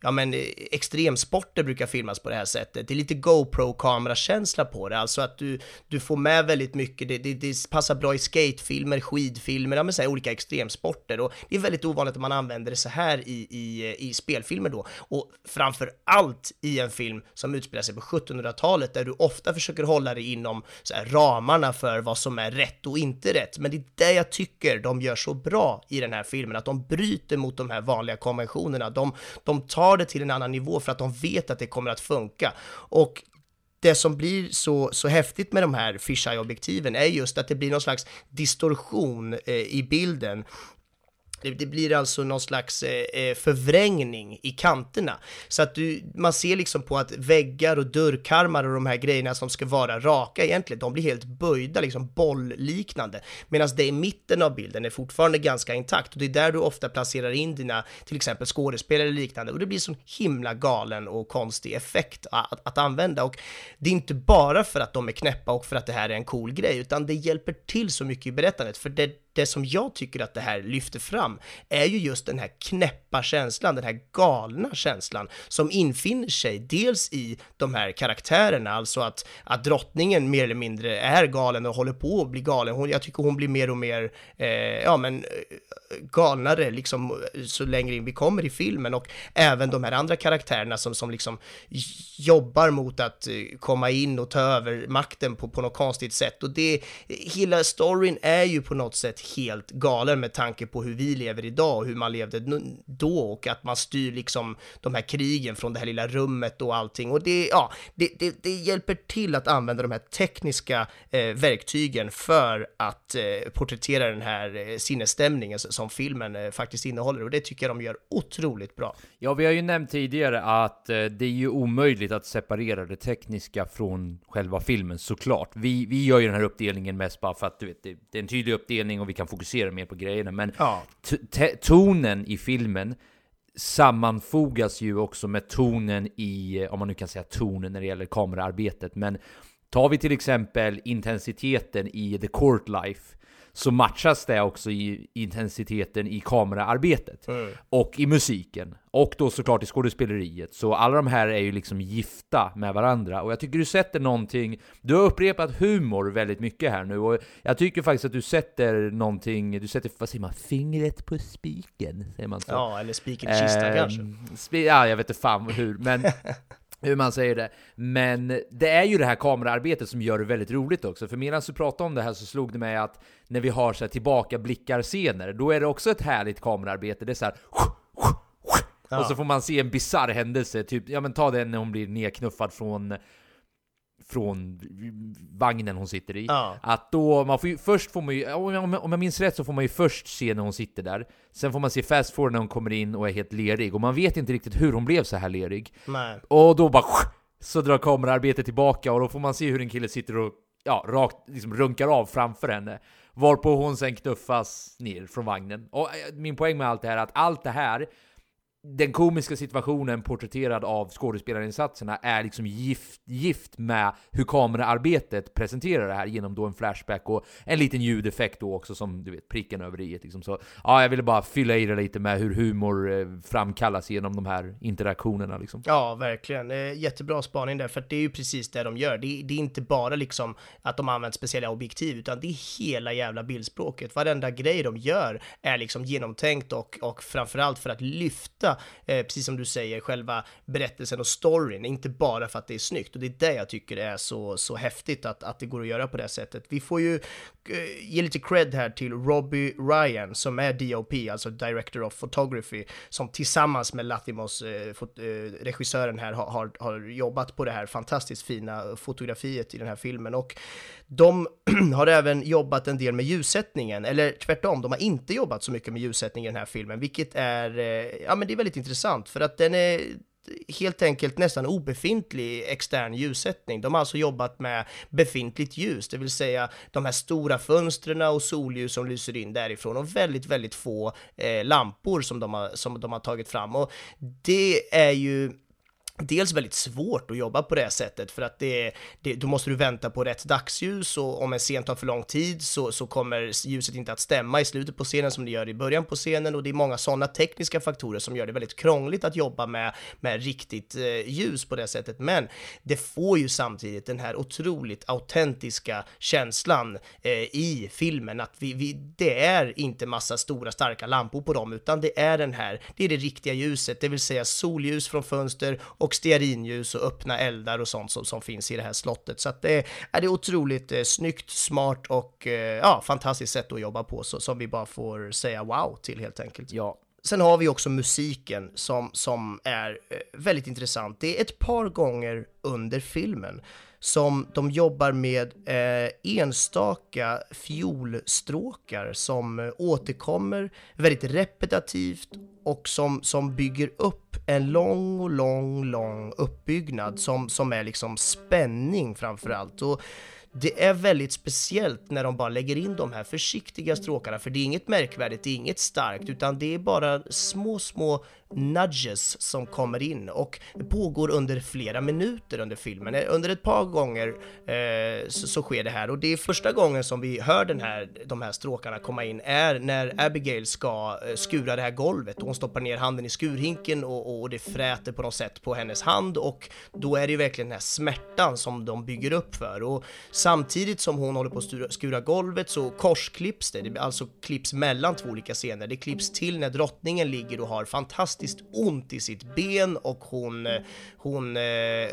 ja men eh, extremsporter brukar filmas på det här sättet. Det är lite GoPro-kamerakänsla på det, alltså att du, du får med väldigt mycket, det, det, det passar bra i skatefilmer, skidfilmer, ja men så här, olika extremsporter. Och det är väldigt ovanligt att man använder det så här i, i, eh, i spelfilmer då. Och framför allt i en film som utspelar sig på 1700-talet, där du ofta försöker hålla dig inom så här, ramarna för vad som är rätt och inte rätt. Men det är det jag tycker tycker de gör så bra i den här filmen, att de bryter mot de här vanliga konventionerna. De, de tar det till en annan nivå för att de vet att det kommer att funka. Och det som blir så, så häftigt med de här fisheye-objektiven är just att det blir någon slags distorsion eh, i bilden det, det blir alltså någon slags eh, eh, förvrängning i kanterna. Så att du, man ser liksom på att väggar och dörrkarmar och de här grejerna som ska vara raka egentligen, de blir helt böjda, liksom bollliknande. Medan det i mitten av bilden är fortfarande ganska intakt och det är där du ofta placerar in dina, till exempel skådespelare eller liknande och det blir så himla galen och konstig effekt att, att använda och det är inte bara för att de är knäppa och för att det här är en cool grej, utan det hjälper till så mycket i berättandet, för det det som jag tycker att det här lyfter fram är ju just den här knäppa känslan, den här galna känslan som infinner sig dels i de här karaktärerna, alltså att, att drottningen mer eller mindre är galen och håller på att bli galen. Hon, jag tycker hon blir mer och mer, eh, ja men eh, galnare liksom eh, så längre in vi kommer i filmen och även de här andra karaktärerna som, som liksom jobbar mot att eh, komma in och ta över makten på, på något konstigt sätt och det, hela storyn är ju på något sätt helt galen med tanke på hur vi lever idag och hur man levde då och att man styr liksom de här krigen från det här lilla rummet och allting och det, ja, det, det, det hjälper till att använda de här tekniska eh, verktygen för att eh, porträttera den här eh, sinnesstämningen som filmen eh, faktiskt innehåller och det tycker jag de gör otroligt bra. Ja, vi har ju nämnt tidigare att eh, det är ju omöjligt att separera det tekniska från själva filmen såklart. Vi, vi gör ju den här uppdelningen mest bara för att du vet, det, det är en tydlig uppdelning och vi kan fokusera mer på grejerna. Men ja. tonen i filmen sammanfogas ju också med tonen i, om man nu kan säga tonen när det gäller kameraarbetet, men tar vi till exempel intensiteten i The Court Life, så matchas det också i intensiteten i kameraarbetet. Mm. Och i musiken. Och då såklart i skådespeleriet. Så alla de här är ju liksom gifta med varandra. Och jag tycker du sätter någonting... Du har upprepat humor väldigt mycket här nu. Och jag tycker faktiskt att du sätter någonting... Du sätter, vad säger man? Fingret på spiken? Säger man så? Ja, eller spiken i kistan Ehm, kanske. Ja, jag vet inte fan hur, men hur man säger det. Men det är ju det här kameraarbetet som gör det väldigt roligt också. För medan du pratade om det här så slog det mig att när vi har så här tillbakablickar-scener, då är det också ett härligt kameraarbete. Det är så här och så får man se en bizarr händelse, typ, ja men ta den när hon blir nedknuffad från från vagnen hon sitter i. Ja. Att då, man får ju, först får man ju, om jag, minns rätt så får man ju först se när hon sitter där. Sen får man se fast forward när hon kommer in och är helt lerig. Och man vet inte riktigt hur hon blev så här lerig. Nej. Och då bara så drar kameraarbetet tillbaka och då får man se hur en kille sitter och ja, rakt liksom runkar av framför henne. Varpå hon sen knuffas ner från vagnen. Och eh, min poäng med allt det här är att allt det här den komiska situationen porträtterad av skådespelarinsatserna är liksom gift, gift med hur kameraarbetet presenterar det här genom då en flashback och en liten ljudeffekt då också som du vet pricken över i liksom. Så ja, jag ville bara fylla i det lite med hur humor eh, framkallas genom de här interaktionerna liksom. Ja, verkligen. Eh, jättebra spaning där, för att det är ju precis det de gör. Det, det är inte bara liksom att de använder speciella objektiv, utan det är hela jävla bildspråket. Varenda grej de gör är liksom genomtänkt och, och framförallt för att lyfta, eh, precis som du säger, själva berättelsen och storyn, inte bara för att det är snyggt. Och det är det jag tycker är så, så häftigt att, att det går att göra på det sättet. Vi får ju Eh, ge lite cred här till Robbie Ryan, som är DOP, alltså Director of Photography, som tillsammans med Latimos eh, fot, eh, regissören här, har, har, jobbat på det här fantastiskt fina fotografiet i den här filmen. Och de har även jobbat en del med ljussättningen, eller tvärtom, de har inte jobbat så mycket med ljussättning i den här filmen, vilket är, eh, ja men det är väldigt intressant, för att den är helt enkelt nästan obefintlig extern ljussättning. De har alltså jobbat med befintligt ljus, det vill säga de här stora fönstren och solljus som lyser in därifrån och väldigt, väldigt få eh, lampor som de, har, som de har tagit fram. Och det är ju dels väldigt svårt att jobba på det sättet för att det, det, då måste du vänta på rätt dagsljus och om en scen tar för lång tid så, så kommer ljuset inte att stämma i slutet på scenen som det gör i början på scenen och det är många sådana tekniska faktorer som gör det väldigt krångligt att jobba med, med riktigt eh, ljus på det sättet. Men det får ju samtidigt den här otroligt autentiska känslan eh, i filmen att vi, vi, det är inte massa stora starka lampor på dem utan det är den här, det är det riktiga ljuset, det vill säga solljus från fönster och stearinljus och öppna eldar och sånt som, som finns i det här slottet. Så att det är det otroligt eh, snyggt, smart och eh, ja, fantastiskt sätt att jobba på så, som vi bara får säga wow till helt enkelt. Ja, Sen har vi också musiken som, som är eh, väldigt intressant. Det är ett par gånger under filmen som de jobbar med eh, enstaka fiolstråkar som eh, återkommer väldigt repetitivt och som, som bygger upp en lång och lång, lång uppbyggnad som, som är liksom spänning framför allt. Och det är väldigt speciellt när de bara lägger in de här försiktiga stråkarna, för det är inget märkvärdigt, det är inget starkt, utan det är bara små, små nudges som kommer in och det pågår under flera minuter under filmen. Eh, under ett par gånger eh, så, så, sker det här och det är första gången som vi hör den här, de här stråkarna komma in är när Abigail ska eh, skura det här golvet och hon stoppar ner handen i skurhinken och, och det fräter på något sätt på hennes hand och då är det ju verkligen den här smärtan som de bygger upp för och samtidigt som hon håller på att skura, skura golvet så korsklipps det, det alltså klipps mellan två olika scener. Det klipps till när drottningen ligger och har fantastiskt ont i sitt ben och hon, hon eh,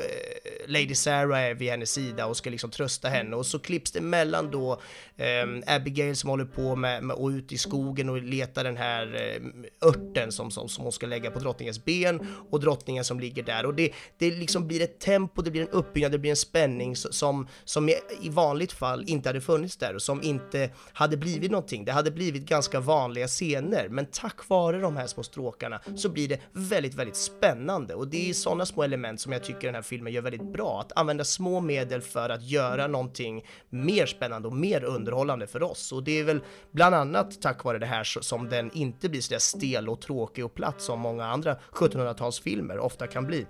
Lady Sarah är vid hennes sida och ska liksom trösta henne. Och så klipps det mellan då eh, Abigail som håller på med, med och ut i skogen och letar den här eh, örten som, som, som hon ska lägga på drottningens ben och drottningen som ligger där. Och det, det liksom blir ett tempo, det blir en uppbyggnad, det blir en spänning som, som i vanligt fall inte hade funnits där och som inte hade blivit någonting. Det hade blivit ganska vanliga scener, men tack vare de här små stråkarna så blir det väldigt, väldigt spännande och det är sådana små element som jag tycker den här filmen gör väldigt bra. Att använda små medel för att göra någonting mer spännande och mer underhållande för oss och det är väl bland annat tack vare det här som den inte blir sådär stel och tråkig och platt som många andra 1700-talsfilmer ofta kan bli.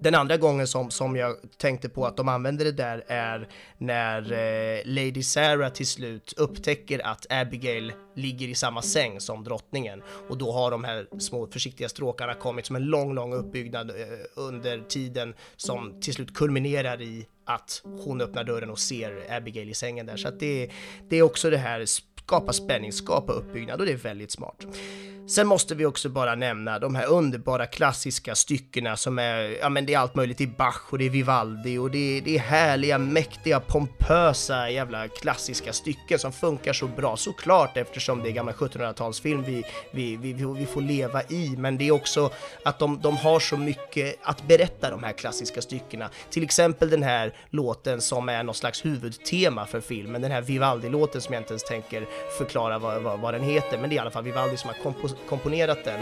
Den andra gången som, som jag tänkte på att de använder det där är när eh, Lady Sarah till slut upptäcker att Abigail ligger i samma säng som drottningen och då har de här små försiktiga stråkarna kommit som en lång, lång uppbyggnad eh, under tiden som till slut kulminerar i att hon öppnar dörren och ser Abigail i sängen där. Så att det, det är också det här skapa spänning, skapa uppbyggnad och det är väldigt smart. Sen måste vi också bara nämna de här underbara klassiska styckena som är, ja men det är allt möjligt, det är Bach och det är Vivaldi och det är, det är härliga, mäktiga, pompösa jävla klassiska stycken som funkar så bra, såklart eftersom det är gamla 1700-talsfilm vi, vi, vi, vi får leva i, men det är också att de, de har så mycket att berätta de här klassiska styckena. Till exempel den här låten som är någon slags huvudtema för filmen, den här Vivaldi-låten som jag inte ens tänker förklara vad, vad, vad den heter, men det är i alla fall Vivaldi som har komponerat den.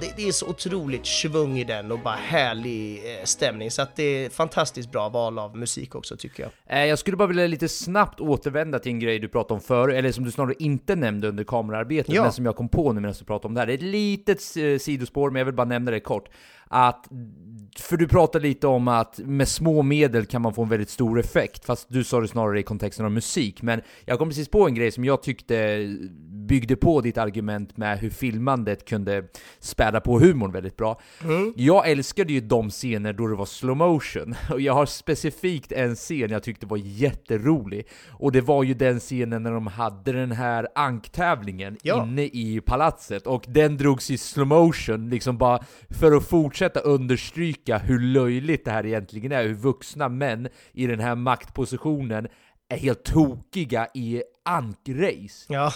Ja, det, det, är så otroligt svung i den och bara härlig eh, stämning. Så att det är fantastiskt bra val av musik också tycker jag. Eh, jag skulle bara vilja lite snabbt återvända till en grej du pratade om förr, eller som du snarare inte nämnde under kamerarbetet, ja. men som jag kom på nu medan du pratade om det här. Det är ett litet eh, sidospår, men jag vill bara nämna det kort. Att, för du pratade lite om att med små medel kan man få en väldigt stor effekt, fast du sa det snarare i kontexten av musik. Men jag kom precis på en grej som jag tyckte byggde på ditt argument med hur filmandet kunde späda på humorn väldigt bra. Mm. Jag älskade ju de scener då det var slow motion och jag har specifikt en scen jag tyckte var jätterolig, och det var ju den scenen när de hade den här anktävlingen ja. inne i palatset, och den drogs i slow motion liksom bara för att fortsätta understryka hur löjligt det här egentligen är, hur vuxna män i den här maktpositionen är helt tokiga i ankrace. Ja.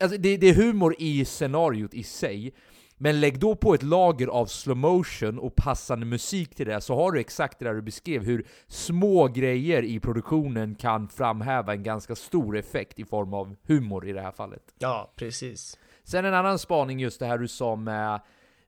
Alltså, det, det är humor i scenariot i sig, men lägg då på ett lager av slow motion och passande musik till det, så har du exakt det där du beskrev, hur små grejer i produktionen kan framhäva en ganska stor effekt i form av humor i det här fallet. Ja, precis. Sen en annan spaning just det här du sa med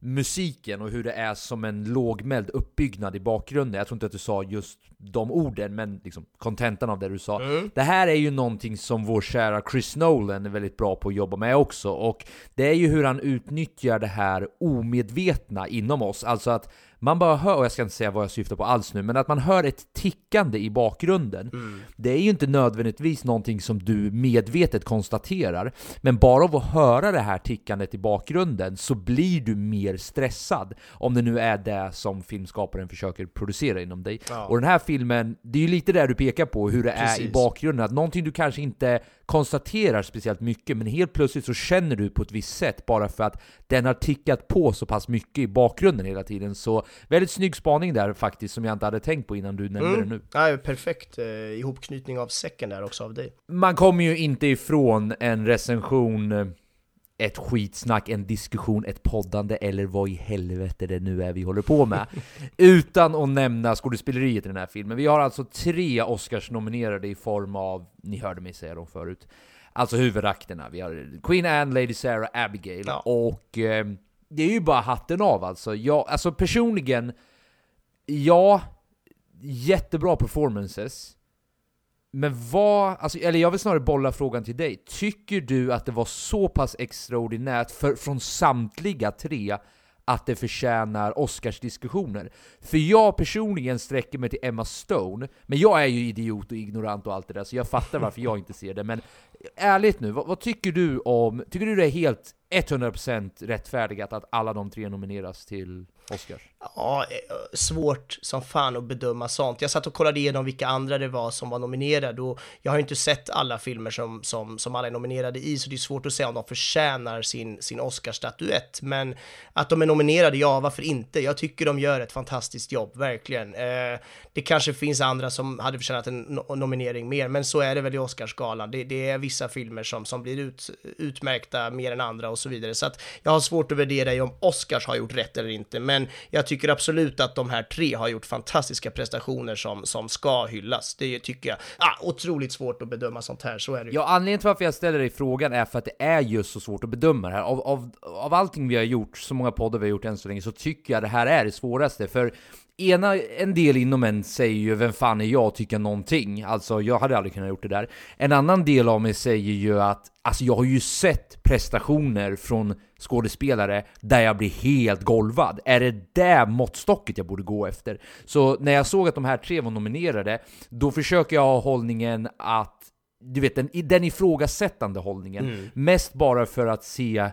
musiken och hur det är som en lågmäld uppbyggnad i bakgrunden. Jag tror inte att du sa just de orden, men liksom kontentan av det du sa. Mm. Det här är ju någonting som vår kära Chris Nolan är väldigt bra på att jobba med också, och det är ju hur han utnyttjar det här omedvetna inom oss. Alltså att man bara hör, och jag ska inte säga vad jag syftar på alls nu, men att man hör ett tickande i bakgrunden. Mm. Det är ju inte nödvändigtvis någonting som du medvetet konstaterar, men bara av att höra det här tickandet i bakgrunden så blir du mer stressad, om det nu är det som filmskaparen försöker producera inom dig. Ja. Och den här filmen, det är ju lite det du pekar på, hur det Precis. är i bakgrunden, att någonting du kanske inte konstaterar speciellt mycket, men helt plötsligt så känner du på ett visst sätt bara för att den har tickat på så pass mycket i bakgrunden hela tiden. Så väldigt snygg spaning där faktiskt, som jag inte hade tänkt på innan du nämnde mm. det nu. Ja, perfekt eh, ihopknytning av säcken där också av dig. Man kommer ju inte ifrån en recension eh, ett skitsnack, en diskussion, ett poddande eller vad i helvete det nu är vi håller på med. Utan att nämna skådespeleriet i den här filmen. Vi har alltså tre Oscars-nominerade i form av, ni hörde mig säga dem förut, alltså huvudakterna. Vi har Queen Anne, Lady Sarah, Abigail ja. och eh, det är ju bara hatten av alltså. Jag, alltså personligen, ja, jättebra performances. Men vad, alltså, eller jag vill snarare bolla frågan till dig. Tycker du att det var så pass extraordinärt för, från samtliga tre att det förtjänar Oscarsdiskussioner? För jag personligen sträcker mig till Emma Stone, men jag är ju idiot och ignorant och allt det där, så jag fattar varför jag inte ser det. Men ärligt nu, vad, vad tycker du om, tycker du det är helt 100% rättfärdigat att alla de tre nomineras till Oscars? Ja, eh, svårt som fan att bedöma sånt. Jag satt och kollade igenom vilka andra det var som var nominerade och jag har inte sett alla filmer som, som, som alla är nominerade i, så det är svårt att säga om de förtjänar sin, sin Oscarsstatyett. Men att de är nominerade, ja, varför inte? Jag tycker de gör ett fantastiskt jobb, verkligen. Eh, det kanske finns andra som hade förtjänat en no nominering mer, men så är det väl i Oscarsgalan. Det, det är vissa filmer som, som blir ut, utmärkta mer än andra och så vidare. Så att jag har svårt att värdera i om Oscars har gjort rätt eller inte, men jag tycker tycker absolut att de här tre har gjort fantastiska prestationer som, som ska hyllas. Det tycker jag. Ah, otroligt svårt att bedöma sånt här, så är det ju. Ja, anledningen till varför jag ställer dig frågan är för att det är just så svårt att bedöma det här. Av, av, av allting vi har gjort, så många poddar vi har gjort än så länge, så tycker jag det här är det svåraste. För ena, en del inom en säger ju vem fan är jag tycka någonting? Alltså jag hade aldrig kunnat gjort det där. En annan del av mig säger ju att alltså jag har ju sett prestationer från skådespelare där jag blir helt golvad. Är det det måttstocket jag borde gå efter? Så när jag såg att de här tre var nominerade, då försöker jag ha hållningen att du vet den, den ifrågasättande hållningen, Mm. mest bara för att se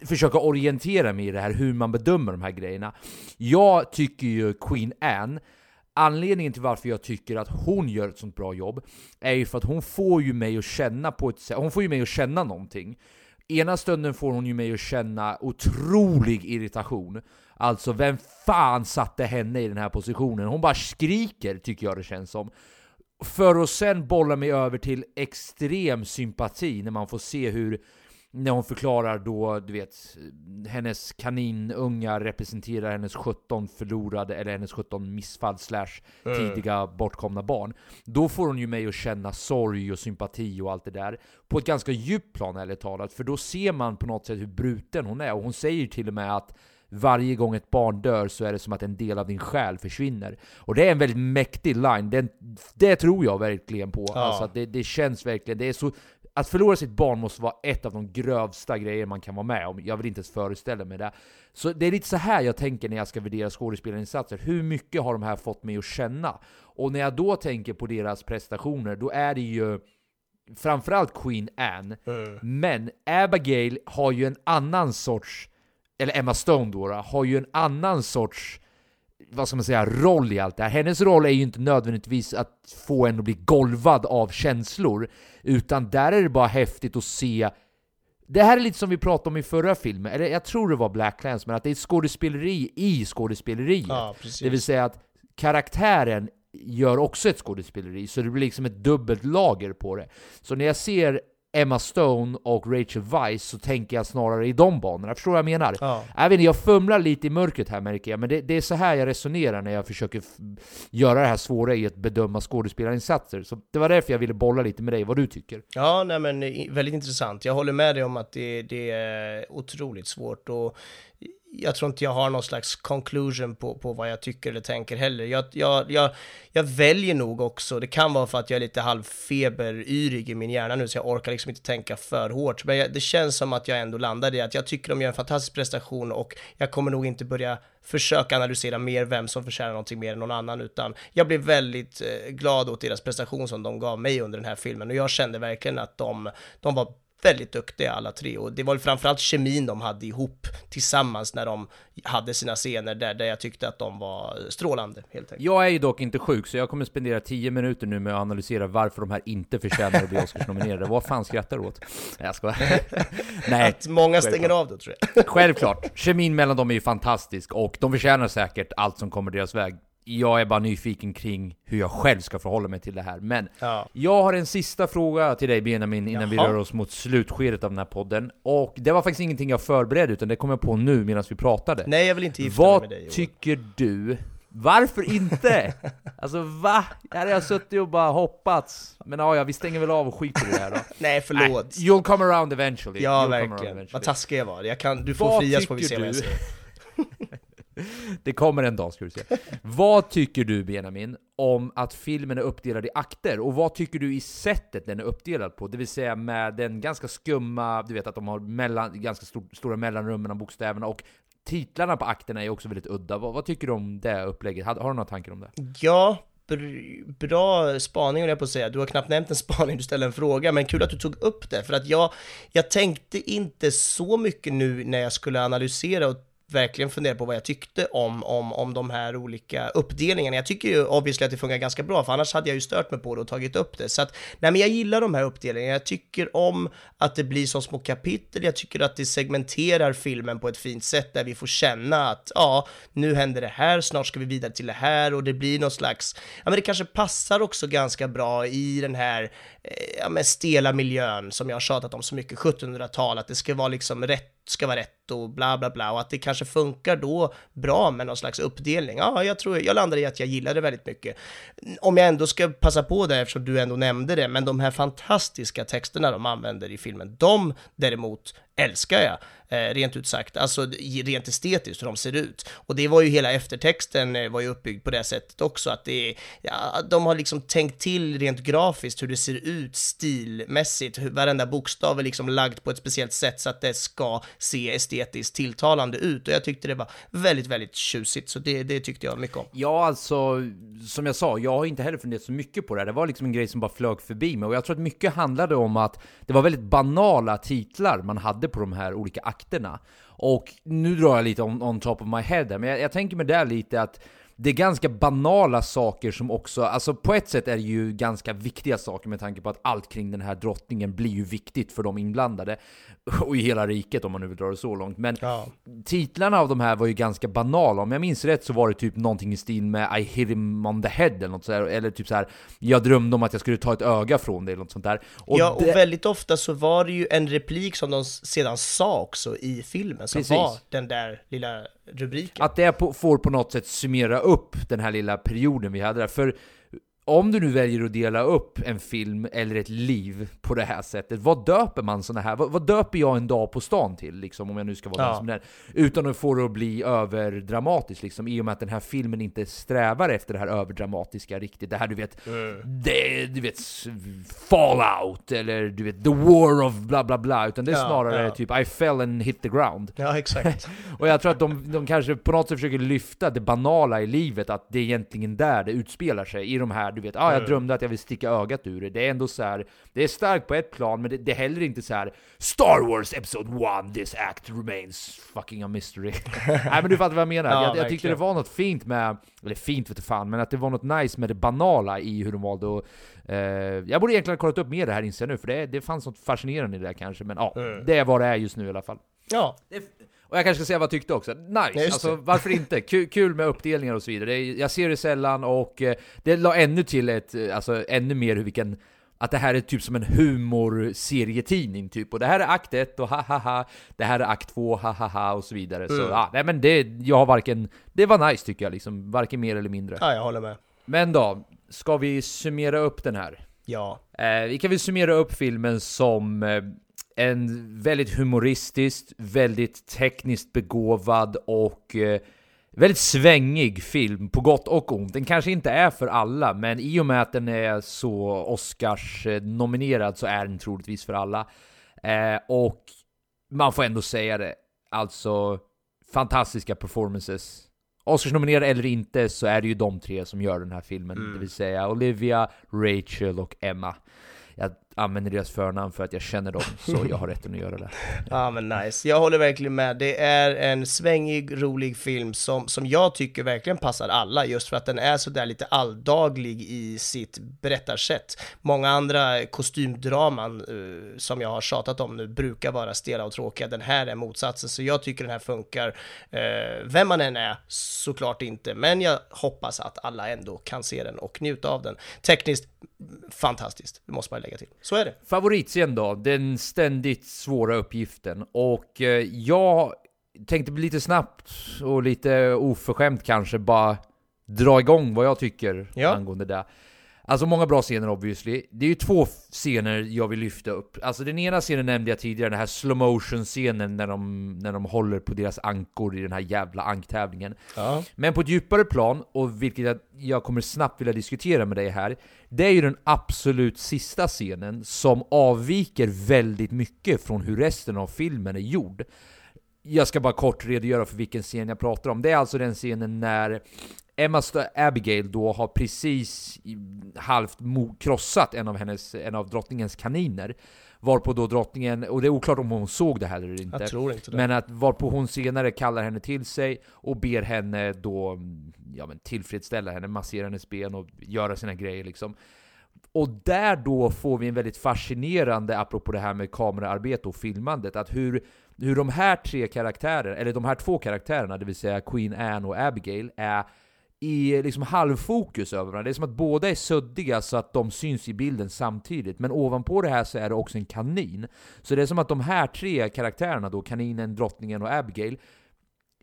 försöka orientera mig i det här, hur man bedömer de här grejerna. Jag tycker ju Queen Anne, anledningen till varför jag tycker att hon gör ett sånt bra jobb, är ju för att hon får ju mig att känna på ett sätt, hon får ju mig att känna någonting. Ena stunden får hon ju mig att känna otrolig irritation. Alltså, vem fan satte henne i den här positionen? Hon bara skriker, tycker jag det känns som. För att sen bolla mig över till extrem sympati när man får se hur när hon förklarar då, du vet, hennes kaninungar representerar hennes 17 förlorade, eller hennes 17 missfall slash Mm. tidiga bortkomna barn. Då får hon ju mig att känna sorg och sympati och allt det där. På ett ganska djupt plan ärligt talat, för då ser man på något sätt hur bruten hon är. Och hon säger till och med att varje gång ett barn dör så är det som att en del av din själ försvinner. Och det är en väldigt mäktig line, det, det tror jag verkligen på. Ja. Alltså det, det känns verkligen, det är så att förlora sitt barn måste vara ett av de grövsta grejer man kan vara med om. Jag vill inte ens föreställa mig det. Så det är lite så här jag tänker när jag ska värdera skådespelarinsatser. Hur mycket har de här fått mig att känna? Och när jag då tänker på deras prestationer, då är det ju framförallt Queen Anne, men Abigail har ju en annan sorts, eller Emma Stone då har ju en annan sorts vad ska man säga, roll i allt det här. Hennes roll är ju inte nödvändigtvis att få en att bli golvad av känslor, utan där är det bara häftigt att se det här är lite som vi pratade om i förra filmen, eller jag tror det var Black Clansman, att det är skådespeleri i skådespeleriet. Ja, det vill säga att karaktären gör också ett skådespeleri, så det blir liksom ett dubbelt lager på det. Så när jag ser Emma Stone och Rachel Weisz så tänker jag snarare i de banorna. Förstår vad jag menar? Ja. Jag, vet inte, jag fumlar lite i mörkret här märker jag, men det, det är så här jag resonerar när jag försöker göra det här svåra i att bedöma skådespelarinsatser. Så det var därför jag ville bolla lite med dig, vad du tycker. Ja, nej men i- väldigt intressant. Jag håller med dig om att det, det är otroligt svårt och jag tror inte jag har någon slags conclusion på, på vad jag tycker eller tänker heller. Jag, jag, jag, jag väljer nog också, det kan vara för att jag är lite halvfeberyrig i min hjärna nu så jag orkar liksom inte tänka för hårt. Men jag, det känns som att jag ändå landar i att jag tycker de gör en fantastisk prestation och jag kommer nog inte börja försöka analysera mer vem som förtjänar någonting mer än någon annan utan jag blev väldigt eh, glad åt deras prestation som de gav mig under den här filmen och jag kände verkligen att de, de var väldigt duktiga alla tre och det var framförallt kemin de hade ihop tillsammans när de hade sina scener där, där jag tyckte att de var strålande helt enkelt. Jag är ju dock inte sjuk, så jag kommer spendera 10 minuter nu med att analysera varför de här inte förtjänar att bli Oscarsnominerade. Vad fan skrattar du åt? Nej, jag skojar. Nej, Att många stänger självklart. av då tror jag. Självklart. Kemin mellan dem är ju fantastisk och de förtjänar säkert allt som kommer deras väg. Jag är bara nyfiken kring hur jag själv ska förhålla mig till det här. Men Ja. jag har en sista fråga till dig Benjamin innan vi Jaha. rör oss mot slutskedet av den här podden. Och det var faktiskt ingenting jag förberedde utan det kom jag på nu medan vi pratade. Nej, jag vill inte gifta mig Vad med dig. Johan. tycker du? Varför inte? Alltså va? Här har jag suttit och bara hoppats. Men ja, ja, vi stänger väl av och skiter i det här då. Nej, förlåt. Nej, you'll come around eventually. Ja, You'll verkligen. eventually. Vad taskig jag var. Jag kan, du får Vad frias får vi se vad jag säger. Det kommer en dag ska du se. vad tycker du Benjamin om att filmen är uppdelad i akter? Och vad tycker du i sättet den är uppdelad på? Det vill säga med den ganska skumma, du vet att de har mellan, ganska stor, stora mellanrum mellan bokstäverna och titlarna på akterna är också väldigt udda. Vad, vad tycker du om det upplägget? Har, har du några tankar om det? Ja, br- bra spaning höll jag på att säga. Du har knappt nämnt en spaning, du ställer en fråga, men kul att du tog upp det, för att jag, jag tänkte inte så mycket nu när jag skulle analysera och verkligen fundera på vad jag tyckte om, om, om de här olika uppdelningarna. Jag tycker ju obviously att det funkar ganska bra, för annars hade jag ju stört mig på det och tagit upp det. Så att, nej men jag gillar de här uppdelningarna. Jag tycker om att det blir som små kapitel. Jag tycker att det segmenterar filmen på ett fint sätt där vi får känna att ja, nu händer det här, snart ska vi vidare till det här och det blir någon slags, ja men det kanske passar också ganska bra i den här, eh, ja men stela miljön som jag har tjatat om så mycket, 1700-tal, att det ska vara liksom rätt ska vara rätt och bla bla bla och att det kanske funkar då bra med någon slags uppdelning. Ja, jag tror jag landade i att jag gillar det väldigt mycket. Om jag ändå ska passa på det eftersom du ändå nämnde det, men de här fantastiska texterna de använder i filmen, de däremot älskar jag, eh, rent ut sagt, alltså rent estetiskt hur de ser ut. Och det var ju hela eftertexten eh, var ju uppbyggd på det sättet också, att det ja, de har liksom tänkt till rent grafiskt hur det ser ut stilmässigt, hur varenda bokstav är liksom lagd på ett speciellt sätt så att det ska se estetiskt tilltalande ut. Och jag tyckte det var väldigt, väldigt tjusigt, så det, det tyckte jag mycket om. Ja, alltså, som jag sa, jag har inte heller funderat så mycket på det här. Det var liksom en grej som bara flög förbi mig. Och jag tror att mycket handlade om att det var väldigt banala titlar man hade på de här olika akterna. Och nu drar jag lite on, on top of my head där, men jag, jag tänker mig där lite att det är ganska banala saker som också, alltså på ett sätt är det ju ganska viktiga saker med tanke på att allt kring den här drottningen blir ju viktigt för de inblandade. Och i hela riket om man nu vill dra det så långt. Men ja. titlarna av de här var ju ganska banala. Om jag minns rätt så var det typ någonting i stil med I hit him on the head eller något sådär. Eller typ så här, jag drömde om att jag skulle ta ett öga från dig eller något sånt där. Och ja, och det... väldigt ofta så var det ju en replik som de sedan sa också i filmen, som Precis. var den där lilla rubriken. Att det på, får på något sätt summera upp den här lilla perioden vi hade där. För om du nu väljer att dela upp en film eller ett liv på det här sättet, vad döper man såna här? Vad, vad döper jag en dag på stan till, liksom, om jag nu ska vara ja. som den? Utan att få det att bli överdramatiskt, liksom, i och med att den här filmen inte strävar efter det här överdramatiska riktigt. Det här du vet, mm. det, du vet, Fallout, eller du vet, The War of bla bla bla, utan det är ja, snarare ja. typ I fell and hit the ground. Ja, exakt. och jag tror att de, de kanske på något sätt försöker lyfta det banala i livet, att det är egentligen där det utspelar sig, i de här du vet, ah, jag drömde att jag vill sticka ögat ur det. Det är ändå så här, det är starkt på ett plan, men det, det är heller inte så här Star Wars Episode 1, this act remains fucking a mystery. Nej men du fattar vad jag menar. Ja, jag, jag tyckte det var något fint med, eller fint vet fan, men att det var något nice med det banala i hur de valde att Uh, jag borde egentligen ha kollat upp mer det här inser jag nu, för det, det fanns något fascinerande i det där kanske, men ja, mm. det är vad det är just nu i alla fall. Ja. Det, och jag kanske ska säga vad jag tyckte också. Nice! Alltså, varför inte? Kul, kul, med uppdelningar och så vidare. Det, jag ser det sällan och eh, det la ännu till ett, eh, alltså ännu mer hur vilken att det här är typ som en humorserietidning typ, och det här är akt 1 och ha ha ha Det här är akt 2, ha ha ha och så vidare. Mm. Så ja, nej men det, jag har varken, det var nice tycker jag liksom, varken mer eller mindre. Ja, jag håller med. Men då, ska vi summera upp den här? Ja. Eh, vi kan väl summera upp filmen som eh, en väldigt humoristisk, väldigt tekniskt begåvad och eh, väldigt svängig film på gott och ont. Den kanske inte är för alla, men i och med att den är så Oscars-nominerad så är den troligtvis för alla. Eh, och man får ändå säga det, alltså fantastiska performances. Oscars-nominerad eller inte så är det ju de tre som gör den här filmen, mm. det vill säga Olivia, Rachel och Emma. Jag använder deras förnamn för att jag känner dem, så jag har rätten att göra det. Ja men nice, jag håller verkligen med. Det är en svängig, rolig film som, som jag tycker verkligen passar alla, just för att den är sådär lite alldaglig i sitt berättarsätt. Många andra kostymdraman uh, som jag har tjatat om nu brukar vara stela och tråkiga. Den här är motsatsen, så jag tycker den här funkar. Uh, vem man än är, såklart inte, men jag hoppas att alla ändå kan se den och njuta av den. Tekniskt fantastiskt, det måste man lägga till. Så är det. Favoritscen då, den ständigt svåra uppgiften. Och eh, jag tänkte lite snabbt och lite oförskämt kanske bara dra igång vad jag tycker ja. angående det. Alltså många bra scener obviously. Det är ju två scener jag vill lyfta upp. Alltså den ena scenen nämnde jag tidigare, den här slow motion scenen när de, när de håller på deras ankor i den här jävla anktävlingen. Ja. Men på ett djupare plan, och vilket jag, jag kommer snabbt vilja diskutera med dig här, det är ju den absolut sista scenen som avviker väldigt mycket från hur resten av filmen är gjord. Jag ska bara kort redogöra för vilken scen jag pratar om. Det är alltså den scenen när Emma Abigail då har precis halvt krossat en av, hennes, en av drottningens kaniner. Varpå då drottningen, och det är oklart om hon såg det här eller inte. Jag tror inte det. Men att varpå hon senare kallar henne till sig och ber henne då ja, men tillfredsställa henne, massera hennes ben och göra sina grejer liksom. Och där då får vi en väldigt fascinerande, apropå det här med kameraarbete och filmandet, att hur, hur de här tre karaktärerna, eller de här två karaktärerna, det vill säga Queen Anne och Abigail, är i liksom halvfokus över varandra. Det är som att båda är suddiga så att de syns i bilden samtidigt. Men ovanpå det här så är det också en kanin. Så det är som att de här tre karaktärerna då, kaninen, drottningen och Abigail,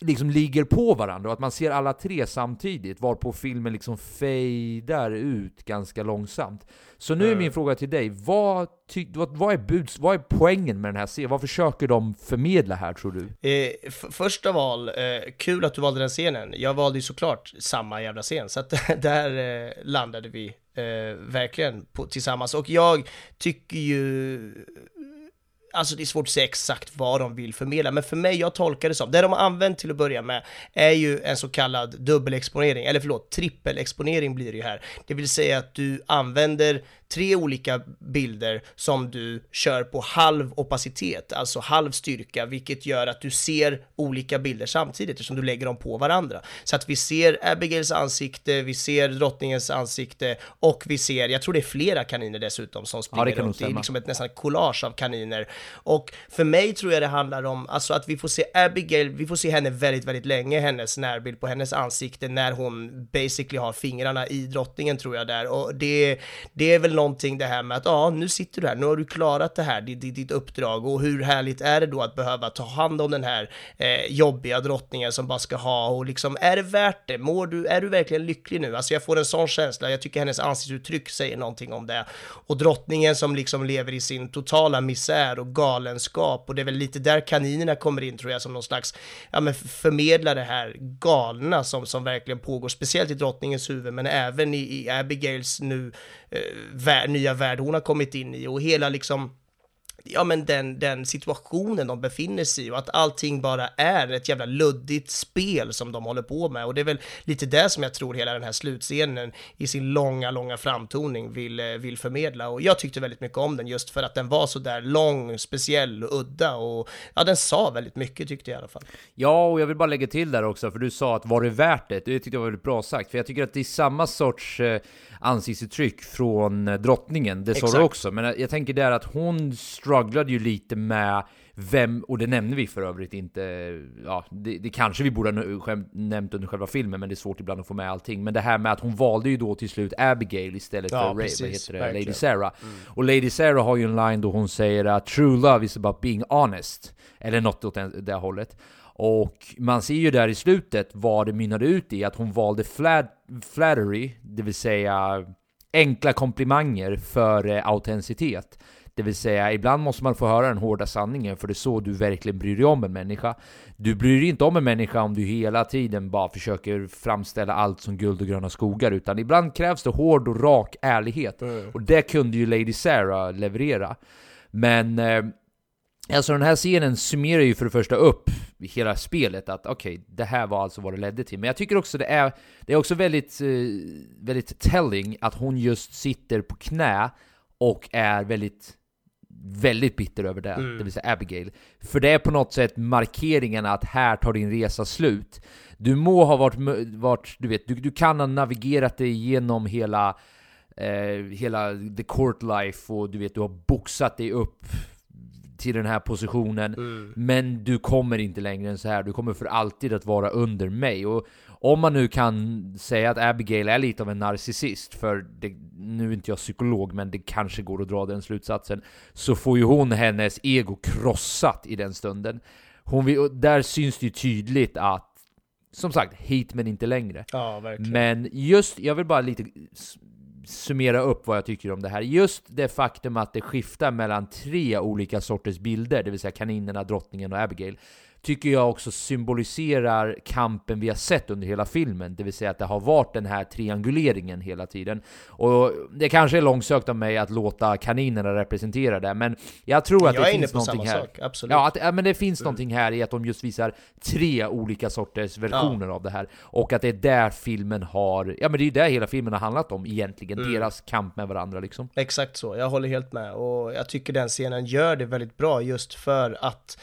liksom ligger på varandra och att man ser alla tre samtidigt varpå filmen liksom fejdar ut ganska långsamt. Så nu är min fråga till dig, vad, ty, vad, vad, är buds, vad är poängen med den här serien? Vad försöker de förmedla här tror du? Eh, först av all, eh, kul att du valde den scenen. Jag valde ju såklart samma jävla scen, så att där eh, landade vi eh, verkligen på, tillsammans. Och jag tycker ju Alltså det är svårt att säga exakt vad de vill förmedla, men för mig, jag tolkar det som, det de har använt till att börja med är ju en så kallad dubbelexponering, eller förlåt, trippelexponering blir det ju här. Det vill säga att du använder tre olika bilder som du kör på halv opacitet, alltså halv styrka, vilket gör att du ser olika bilder samtidigt eftersom du lägger dem på varandra. Så att vi ser Abigails ansikte, vi ser drottningens ansikte och vi ser, jag tror det är flera kaniner dessutom som springer ja, det runt. Det är liksom ett nästan collage av kaniner. Och för mig tror jag det handlar om, alltså att vi får se Abigail, vi får se henne väldigt, väldigt länge, hennes närbild på hennes ansikte när hon basically har fingrarna i drottningen tror jag där. Och det, det är väl någonting det här med att ja, nu sitter du här, nu har du klarat det här, ditt, ditt uppdrag och hur härligt är det då att behöva ta hand om den här eh, jobbiga drottningen som bara ska ha och liksom, är det värt det? Mår du, är du verkligen lycklig nu? Alltså jag får en sån känsla, jag tycker hennes ansiktsuttryck säger någonting om det. Och drottningen som liksom lever i sin totala misär och galenskap och det är väl lite där kaninerna kommer in tror jag som någon slags, ja men förmedlar det här galna som, som verkligen pågår, speciellt i drottningens huvud men även i, i Abigails nu eh, vär, nya värld hon har kommit in i och hela liksom ja men den, den situationen de befinner sig i och att allting bara är ett jävla luddigt spel som de håller på med och det är väl lite det som jag tror hela den här slutscenen i sin långa, långa framtoning vill, eh, vill förmedla och jag tyckte väldigt mycket om den just för att den var så där lång, speciell och udda och ja, den sa väldigt mycket tyckte jag i alla fall. Ja, och jag vill bara lägga till där också, för du sa att var det värt det? Det tyckte jag var väldigt bra sagt, för jag tycker att det är samma sorts eh, ansiktsuttryck från eh, drottningen, det sa du också, men jag, jag tänker där att hon strugglade ju lite med vem, och det nämner vi för övrigt inte, ja, det, det kanske vi borde ha nämnt under själva filmen, men det är svårt ibland att få med allting. Men det här med att hon valde ju då till slut Abigail istället ja, för precis, Ray, vad heter det, verkligen. Lady Sarah. Mm. Och Lady Sarah har ju en line då hon säger att 'True love is about being honest' Eller något åt det hållet. Och man ser ju där i slutet vad det mynnade ut i, att hon valde flat, flattery, det vill säga enkla komplimanger för autenticitet. Det vill säga, ibland måste man få höra den hårda sanningen, för det är så du verkligen bryr dig om en människa. Du bryr dig inte om en människa om du hela tiden bara försöker framställa allt som guld och gröna skogar, utan ibland krävs det hård och rak ärlighet. Mm. Och det kunde ju Lady Sarah leverera. Men eh, Alltså den här scenen summerar ju för det första upp hela spelet, att okej, okay, det här var alltså vad det ledde till. Men jag tycker också det är, det är också väldigt, eh, väldigt telling att hon just sitter på knä och är väldigt väldigt bitter över det, mm. det vill säga Abigail. För det är på något sätt markeringen att här tar din resa slut. Du må ha varit, varit du vet, du, du kan ha navigerat dig igenom hela, eh, hela the court life och du vet, du har boxat dig upp till den här positionen, mm. men du kommer inte längre än så här. Du kommer för alltid att vara under mig. Och om man nu kan säga att Abigail är lite av en narcissist, för det, nu är inte jag psykolog, men det kanske går att dra den slutsatsen, så får ju hon hennes ego krossat i den stunden. Hon, där syns det ju tydligt att som sagt, hit men inte längre. Ja, men just, jag vill bara lite summera upp vad jag tycker om det här. Just det faktum att det skiftar mellan tre olika sorters bilder, det vill säga kaninerna, drottningen och Abigail, tycker jag också symboliserar kampen vi har sett under hela filmen, det vill säga att det har varit den här trianguleringen hela tiden. Och det kanske är långsökt av mig att låta kaninerna representera det, men jag tror att jag det finns någonting här. sak, absolut. Ja, att, ja, men det finns någonting här i att de just visar tre olika sorters versioner av det här. Och att det är där filmen har, ja men det är ju där hela filmen har handlat om egentligen, Mm. deras kamp med varandra liksom. Exakt så, jag håller helt med och jag tycker den scenen gör det väldigt bra just för att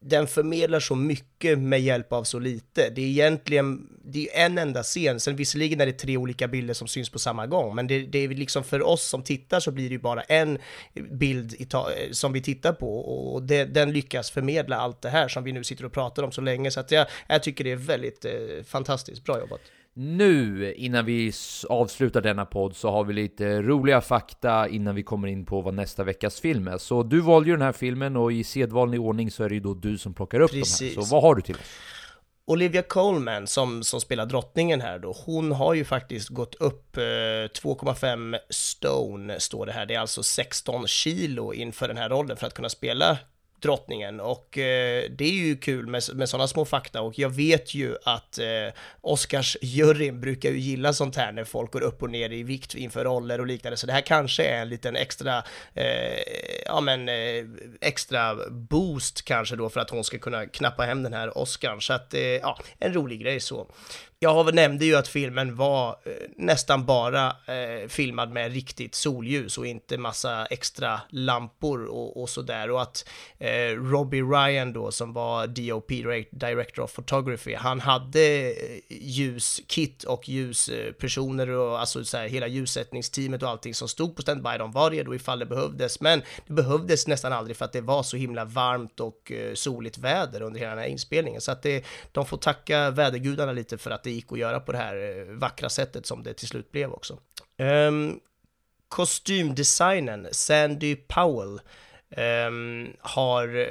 den förmedlar så mycket med hjälp av så lite. Det är egentligen, det är en enda scen, sen visserligen är det tre olika bilder som syns på samma gång, men det, det är liksom för oss som tittar så blir det ju bara en bild i ta, eh, som vi tittar på och det, den lyckas förmedla allt det här som vi nu sitter och pratar om så länge, så att jag, jag tycker det är väldigt eh, fantastiskt bra jobbat. Nu, innan vi avslutar denna podd, så har vi lite roliga fakta innan vi kommer in på vad nästa veckas film är. Så du valde ju den här filmen och i sedvanlig ordning så är det ju då du som plockar upp Precis. de här. Så vad har du till oss? Olivia Colman som, som spelar drottningen här då, hon har ju faktiskt gått upp eh, 2,5 stone står det här, det är alltså 16 kilo inför den här rollen för att kunna spela drottningen. Och eh, det är ju kul med, med sådana små fakta. Och jag vet ju att eh, Oscarsjuryn brukar ju gilla sånt här när folk går upp och ner i vikt inför roller och liknande. Så det här kanske är en liten extra, eh, ja men eh, extra boost kanske då för att hon ska kunna knappa hem den här Oscarn så att eh, ja, en rolig grej så. Jag nämnde ju att filmen var eh, nästan bara eh, filmad med riktigt solljus och inte massa extra lampor och, och sådär. Och att eh, Robbie Ryan då som var DOP, Director of Photography, han hade eh, ljuskit och ljuspersoner och alltså så här, hela ljussättningsteamet och allting som stod på standby, de var redo ifall det behövdes, men det behövdes nästan aldrig för att det var så himla varmt och eh, soligt väder under hela den här inspelningen, så att det, de får tacka vädergudarna lite för att det gick att göra på det här eh, vackra sättet som det till slut blev också. Um, kostymdesignen, Sandy Powell, Ehm, har eh,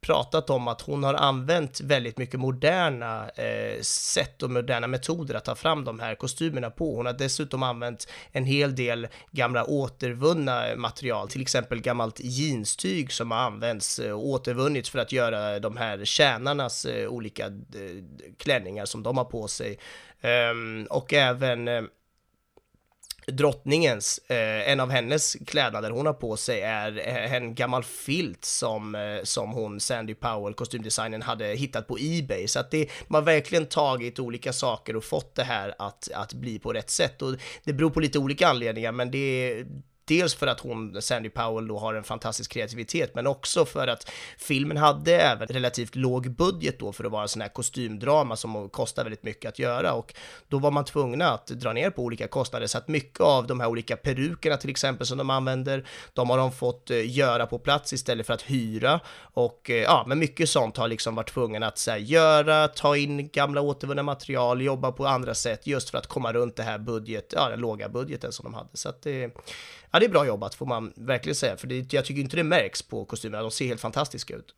pratat om att hon har använt väldigt mycket moderna eh, sätt och moderna metoder att ta fram de här kostymerna på. Hon har dessutom använt en hel del gamla återvunna material, till exempel gammalt jeanstyg som har använts och återvunnits för att göra de här tjänarnas eh, olika eh, klänningar som de har på sig. Ehm, och även eh, drottningens, eh, en av hennes klädnader hon har på sig är eh, en gammal filt som, eh, som hon, Sandy Powell, kostymdesignen, hade hittat på Ebay. Så att det, de har verkligen tagit olika saker och fått det här att, att bli på rätt sätt. Och det beror på lite olika anledningar, men det är Dels för att hon, Sandy Powell, då har en fantastisk kreativitet, men också för att filmen hade även relativt låg budget då för att vara en sån här kostymdrama som kostar väldigt mycket att göra och då var man tvungna att dra ner på olika kostnader så att mycket av de här olika perukerna till exempel som de använder, de har de fått eh, göra på plats istället för att hyra och eh, ja, men mycket sånt har liksom varit tvungen att så här, göra, ta in gamla återvunna material, jobba på andra sätt just för att komma runt det här budget, ja, den låga budgeten som de hade. Så att det, ja, det är bra jobbat får man verkligen säga, för det, jag tycker inte det märks på kostymerna, de ser helt fantastiska ut.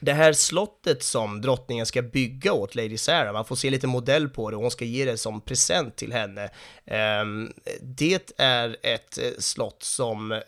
Det här slottet som drottningen ska bygga åt Lady Sarah, man får se lite modell på det och hon ska ge det som present till henne. Ehm, det är ett eh, slott som eh,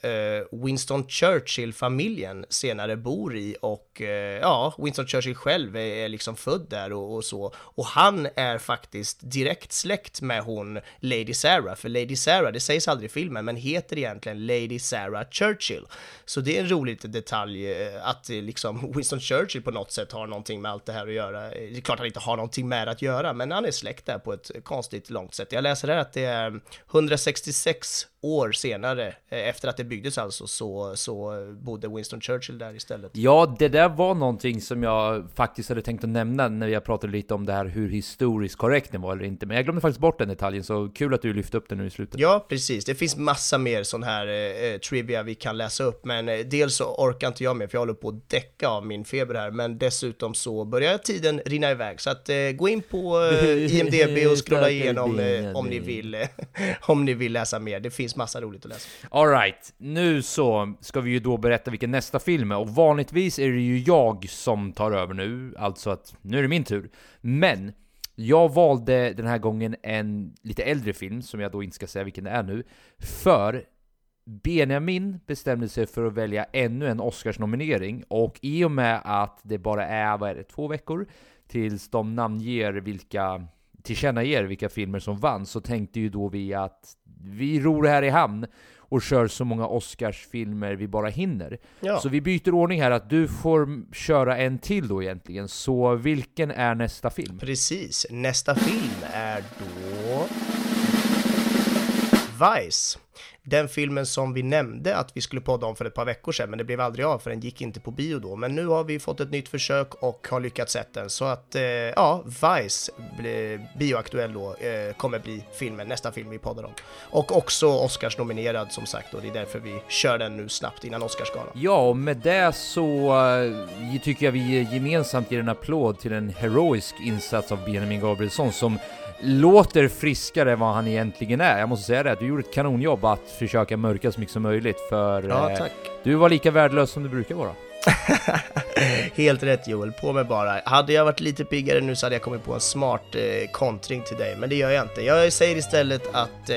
Winston Churchill-familjen senare bor i och eh, ja, Winston Churchill själv är, liksom född där och, och så. Och han är faktiskt direkt släkt med hon Lady Sarah, för Lady Sarah, det sägs aldrig i filmen, men heter egentligen Lady Sarah Churchill. Så det är en rolig detalj att liksom Winston Churchill på något sätt har någonting med allt det här att göra. Eh, Det är klart han inte har någonting med det att göra, men han är släkt där på ett konstigt långt sätt. Jag läser här att det är 166 år senare, eh, efter att det byggdes alltså, så, så bodde Winston Churchill där istället. Ja, det där var någonting som jag faktiskt hade tänkt att nämna när jag pratade lite om det här hur historiskt korrekt det var eller inte. Men jag glömde faktiskt bort den detaljen, så kul att du lyfte upp den nu i slutet. Ja, precis. Det finns massa mer sån här eh, trivia vi kan läsa upp, men eh, dels så orkar inte jag med, för jag håller på att däcka av min feber här, men dessutom så börjar tiden rinna iväg, så att eh, gå in på eh, IMDB och scrolla igenom eh, om ni vill, eh, om ni vill läsa mer. Det finns massa roligt att läsa. Alright, nu så ska vi ju då berätta vilken nästa film är, och vanligtvis är det ju jag som tar över nu, alltså att nu är det min tur. Men jag valde den här gången en lite äldre film, som jag då inte ska säga vilken det är nu, för Benjamin bestämde sig för att välja ännu en Oscarsnominering och i och med att det bara är, vad är det, två veckor tills de namnger vilka tillkännager vilka filmer som vann så tänkte ju då vi att vi ror här i hamn och kör så många Oscarsfilmer vi bara hinner. Ja. Så vi byter ordning här, att du får köra en till då egentligen. Så vilken är nästa film? Precis, nästa film är då Vice. Den filmen som vi nämnde att vi skulle podda om för ett par veckor sedan, men det blev aldrig av för den gick inte på bio då. Men nu har vi fått ett nytt försök och har lyckats sett den. Så att, eh, ja, Vice, bioaktuell då, eh, kommer bli filmen, nästa film vi poddar om. Och också Oscars nominerad som sagt och det är därför vi kör den nu snabbt innan Oscarsgalan. Ja, och med det så uh, tycker jag vi gemensamt ger en applåd till en heroisk insats av Benjamin Gabrielsson som låter friskare än vad han egentligen är. Jag måste säga det, du gjorde ett kanonjobb att försöka mörka så mycket som möjligt för ja, tack. Eh, du var lika värdelös som du brukar vara. Helt rätt Joel, på med bara. Hade jag varit lite piggare nu så hade jag kommit på en smart eh, kontring till dig, men det gör jag inte. Jag säger istället att eh,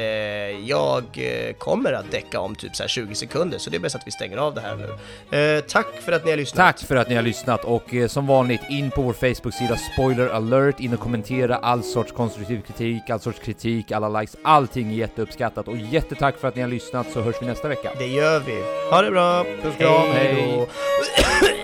jag eh, kommer att däcka om typ så 20 sekunder, så det är bäst att vi stänger av det här nu. Eh, tack för att ni har lyssnat. Tack för att ni har lyssnat och eh, som vanligt in på vår Facebook-sida Spoiler alert, in och kommentera all sorts konstruktiv kritik, all sorts kritik, alla likes, allting är jätteuppskattat och jättetack för att ni har lyssnat så hörs vi nästa vecka. Det gör vi. Ha det bra! Puss kram, hej! hej. Yeah.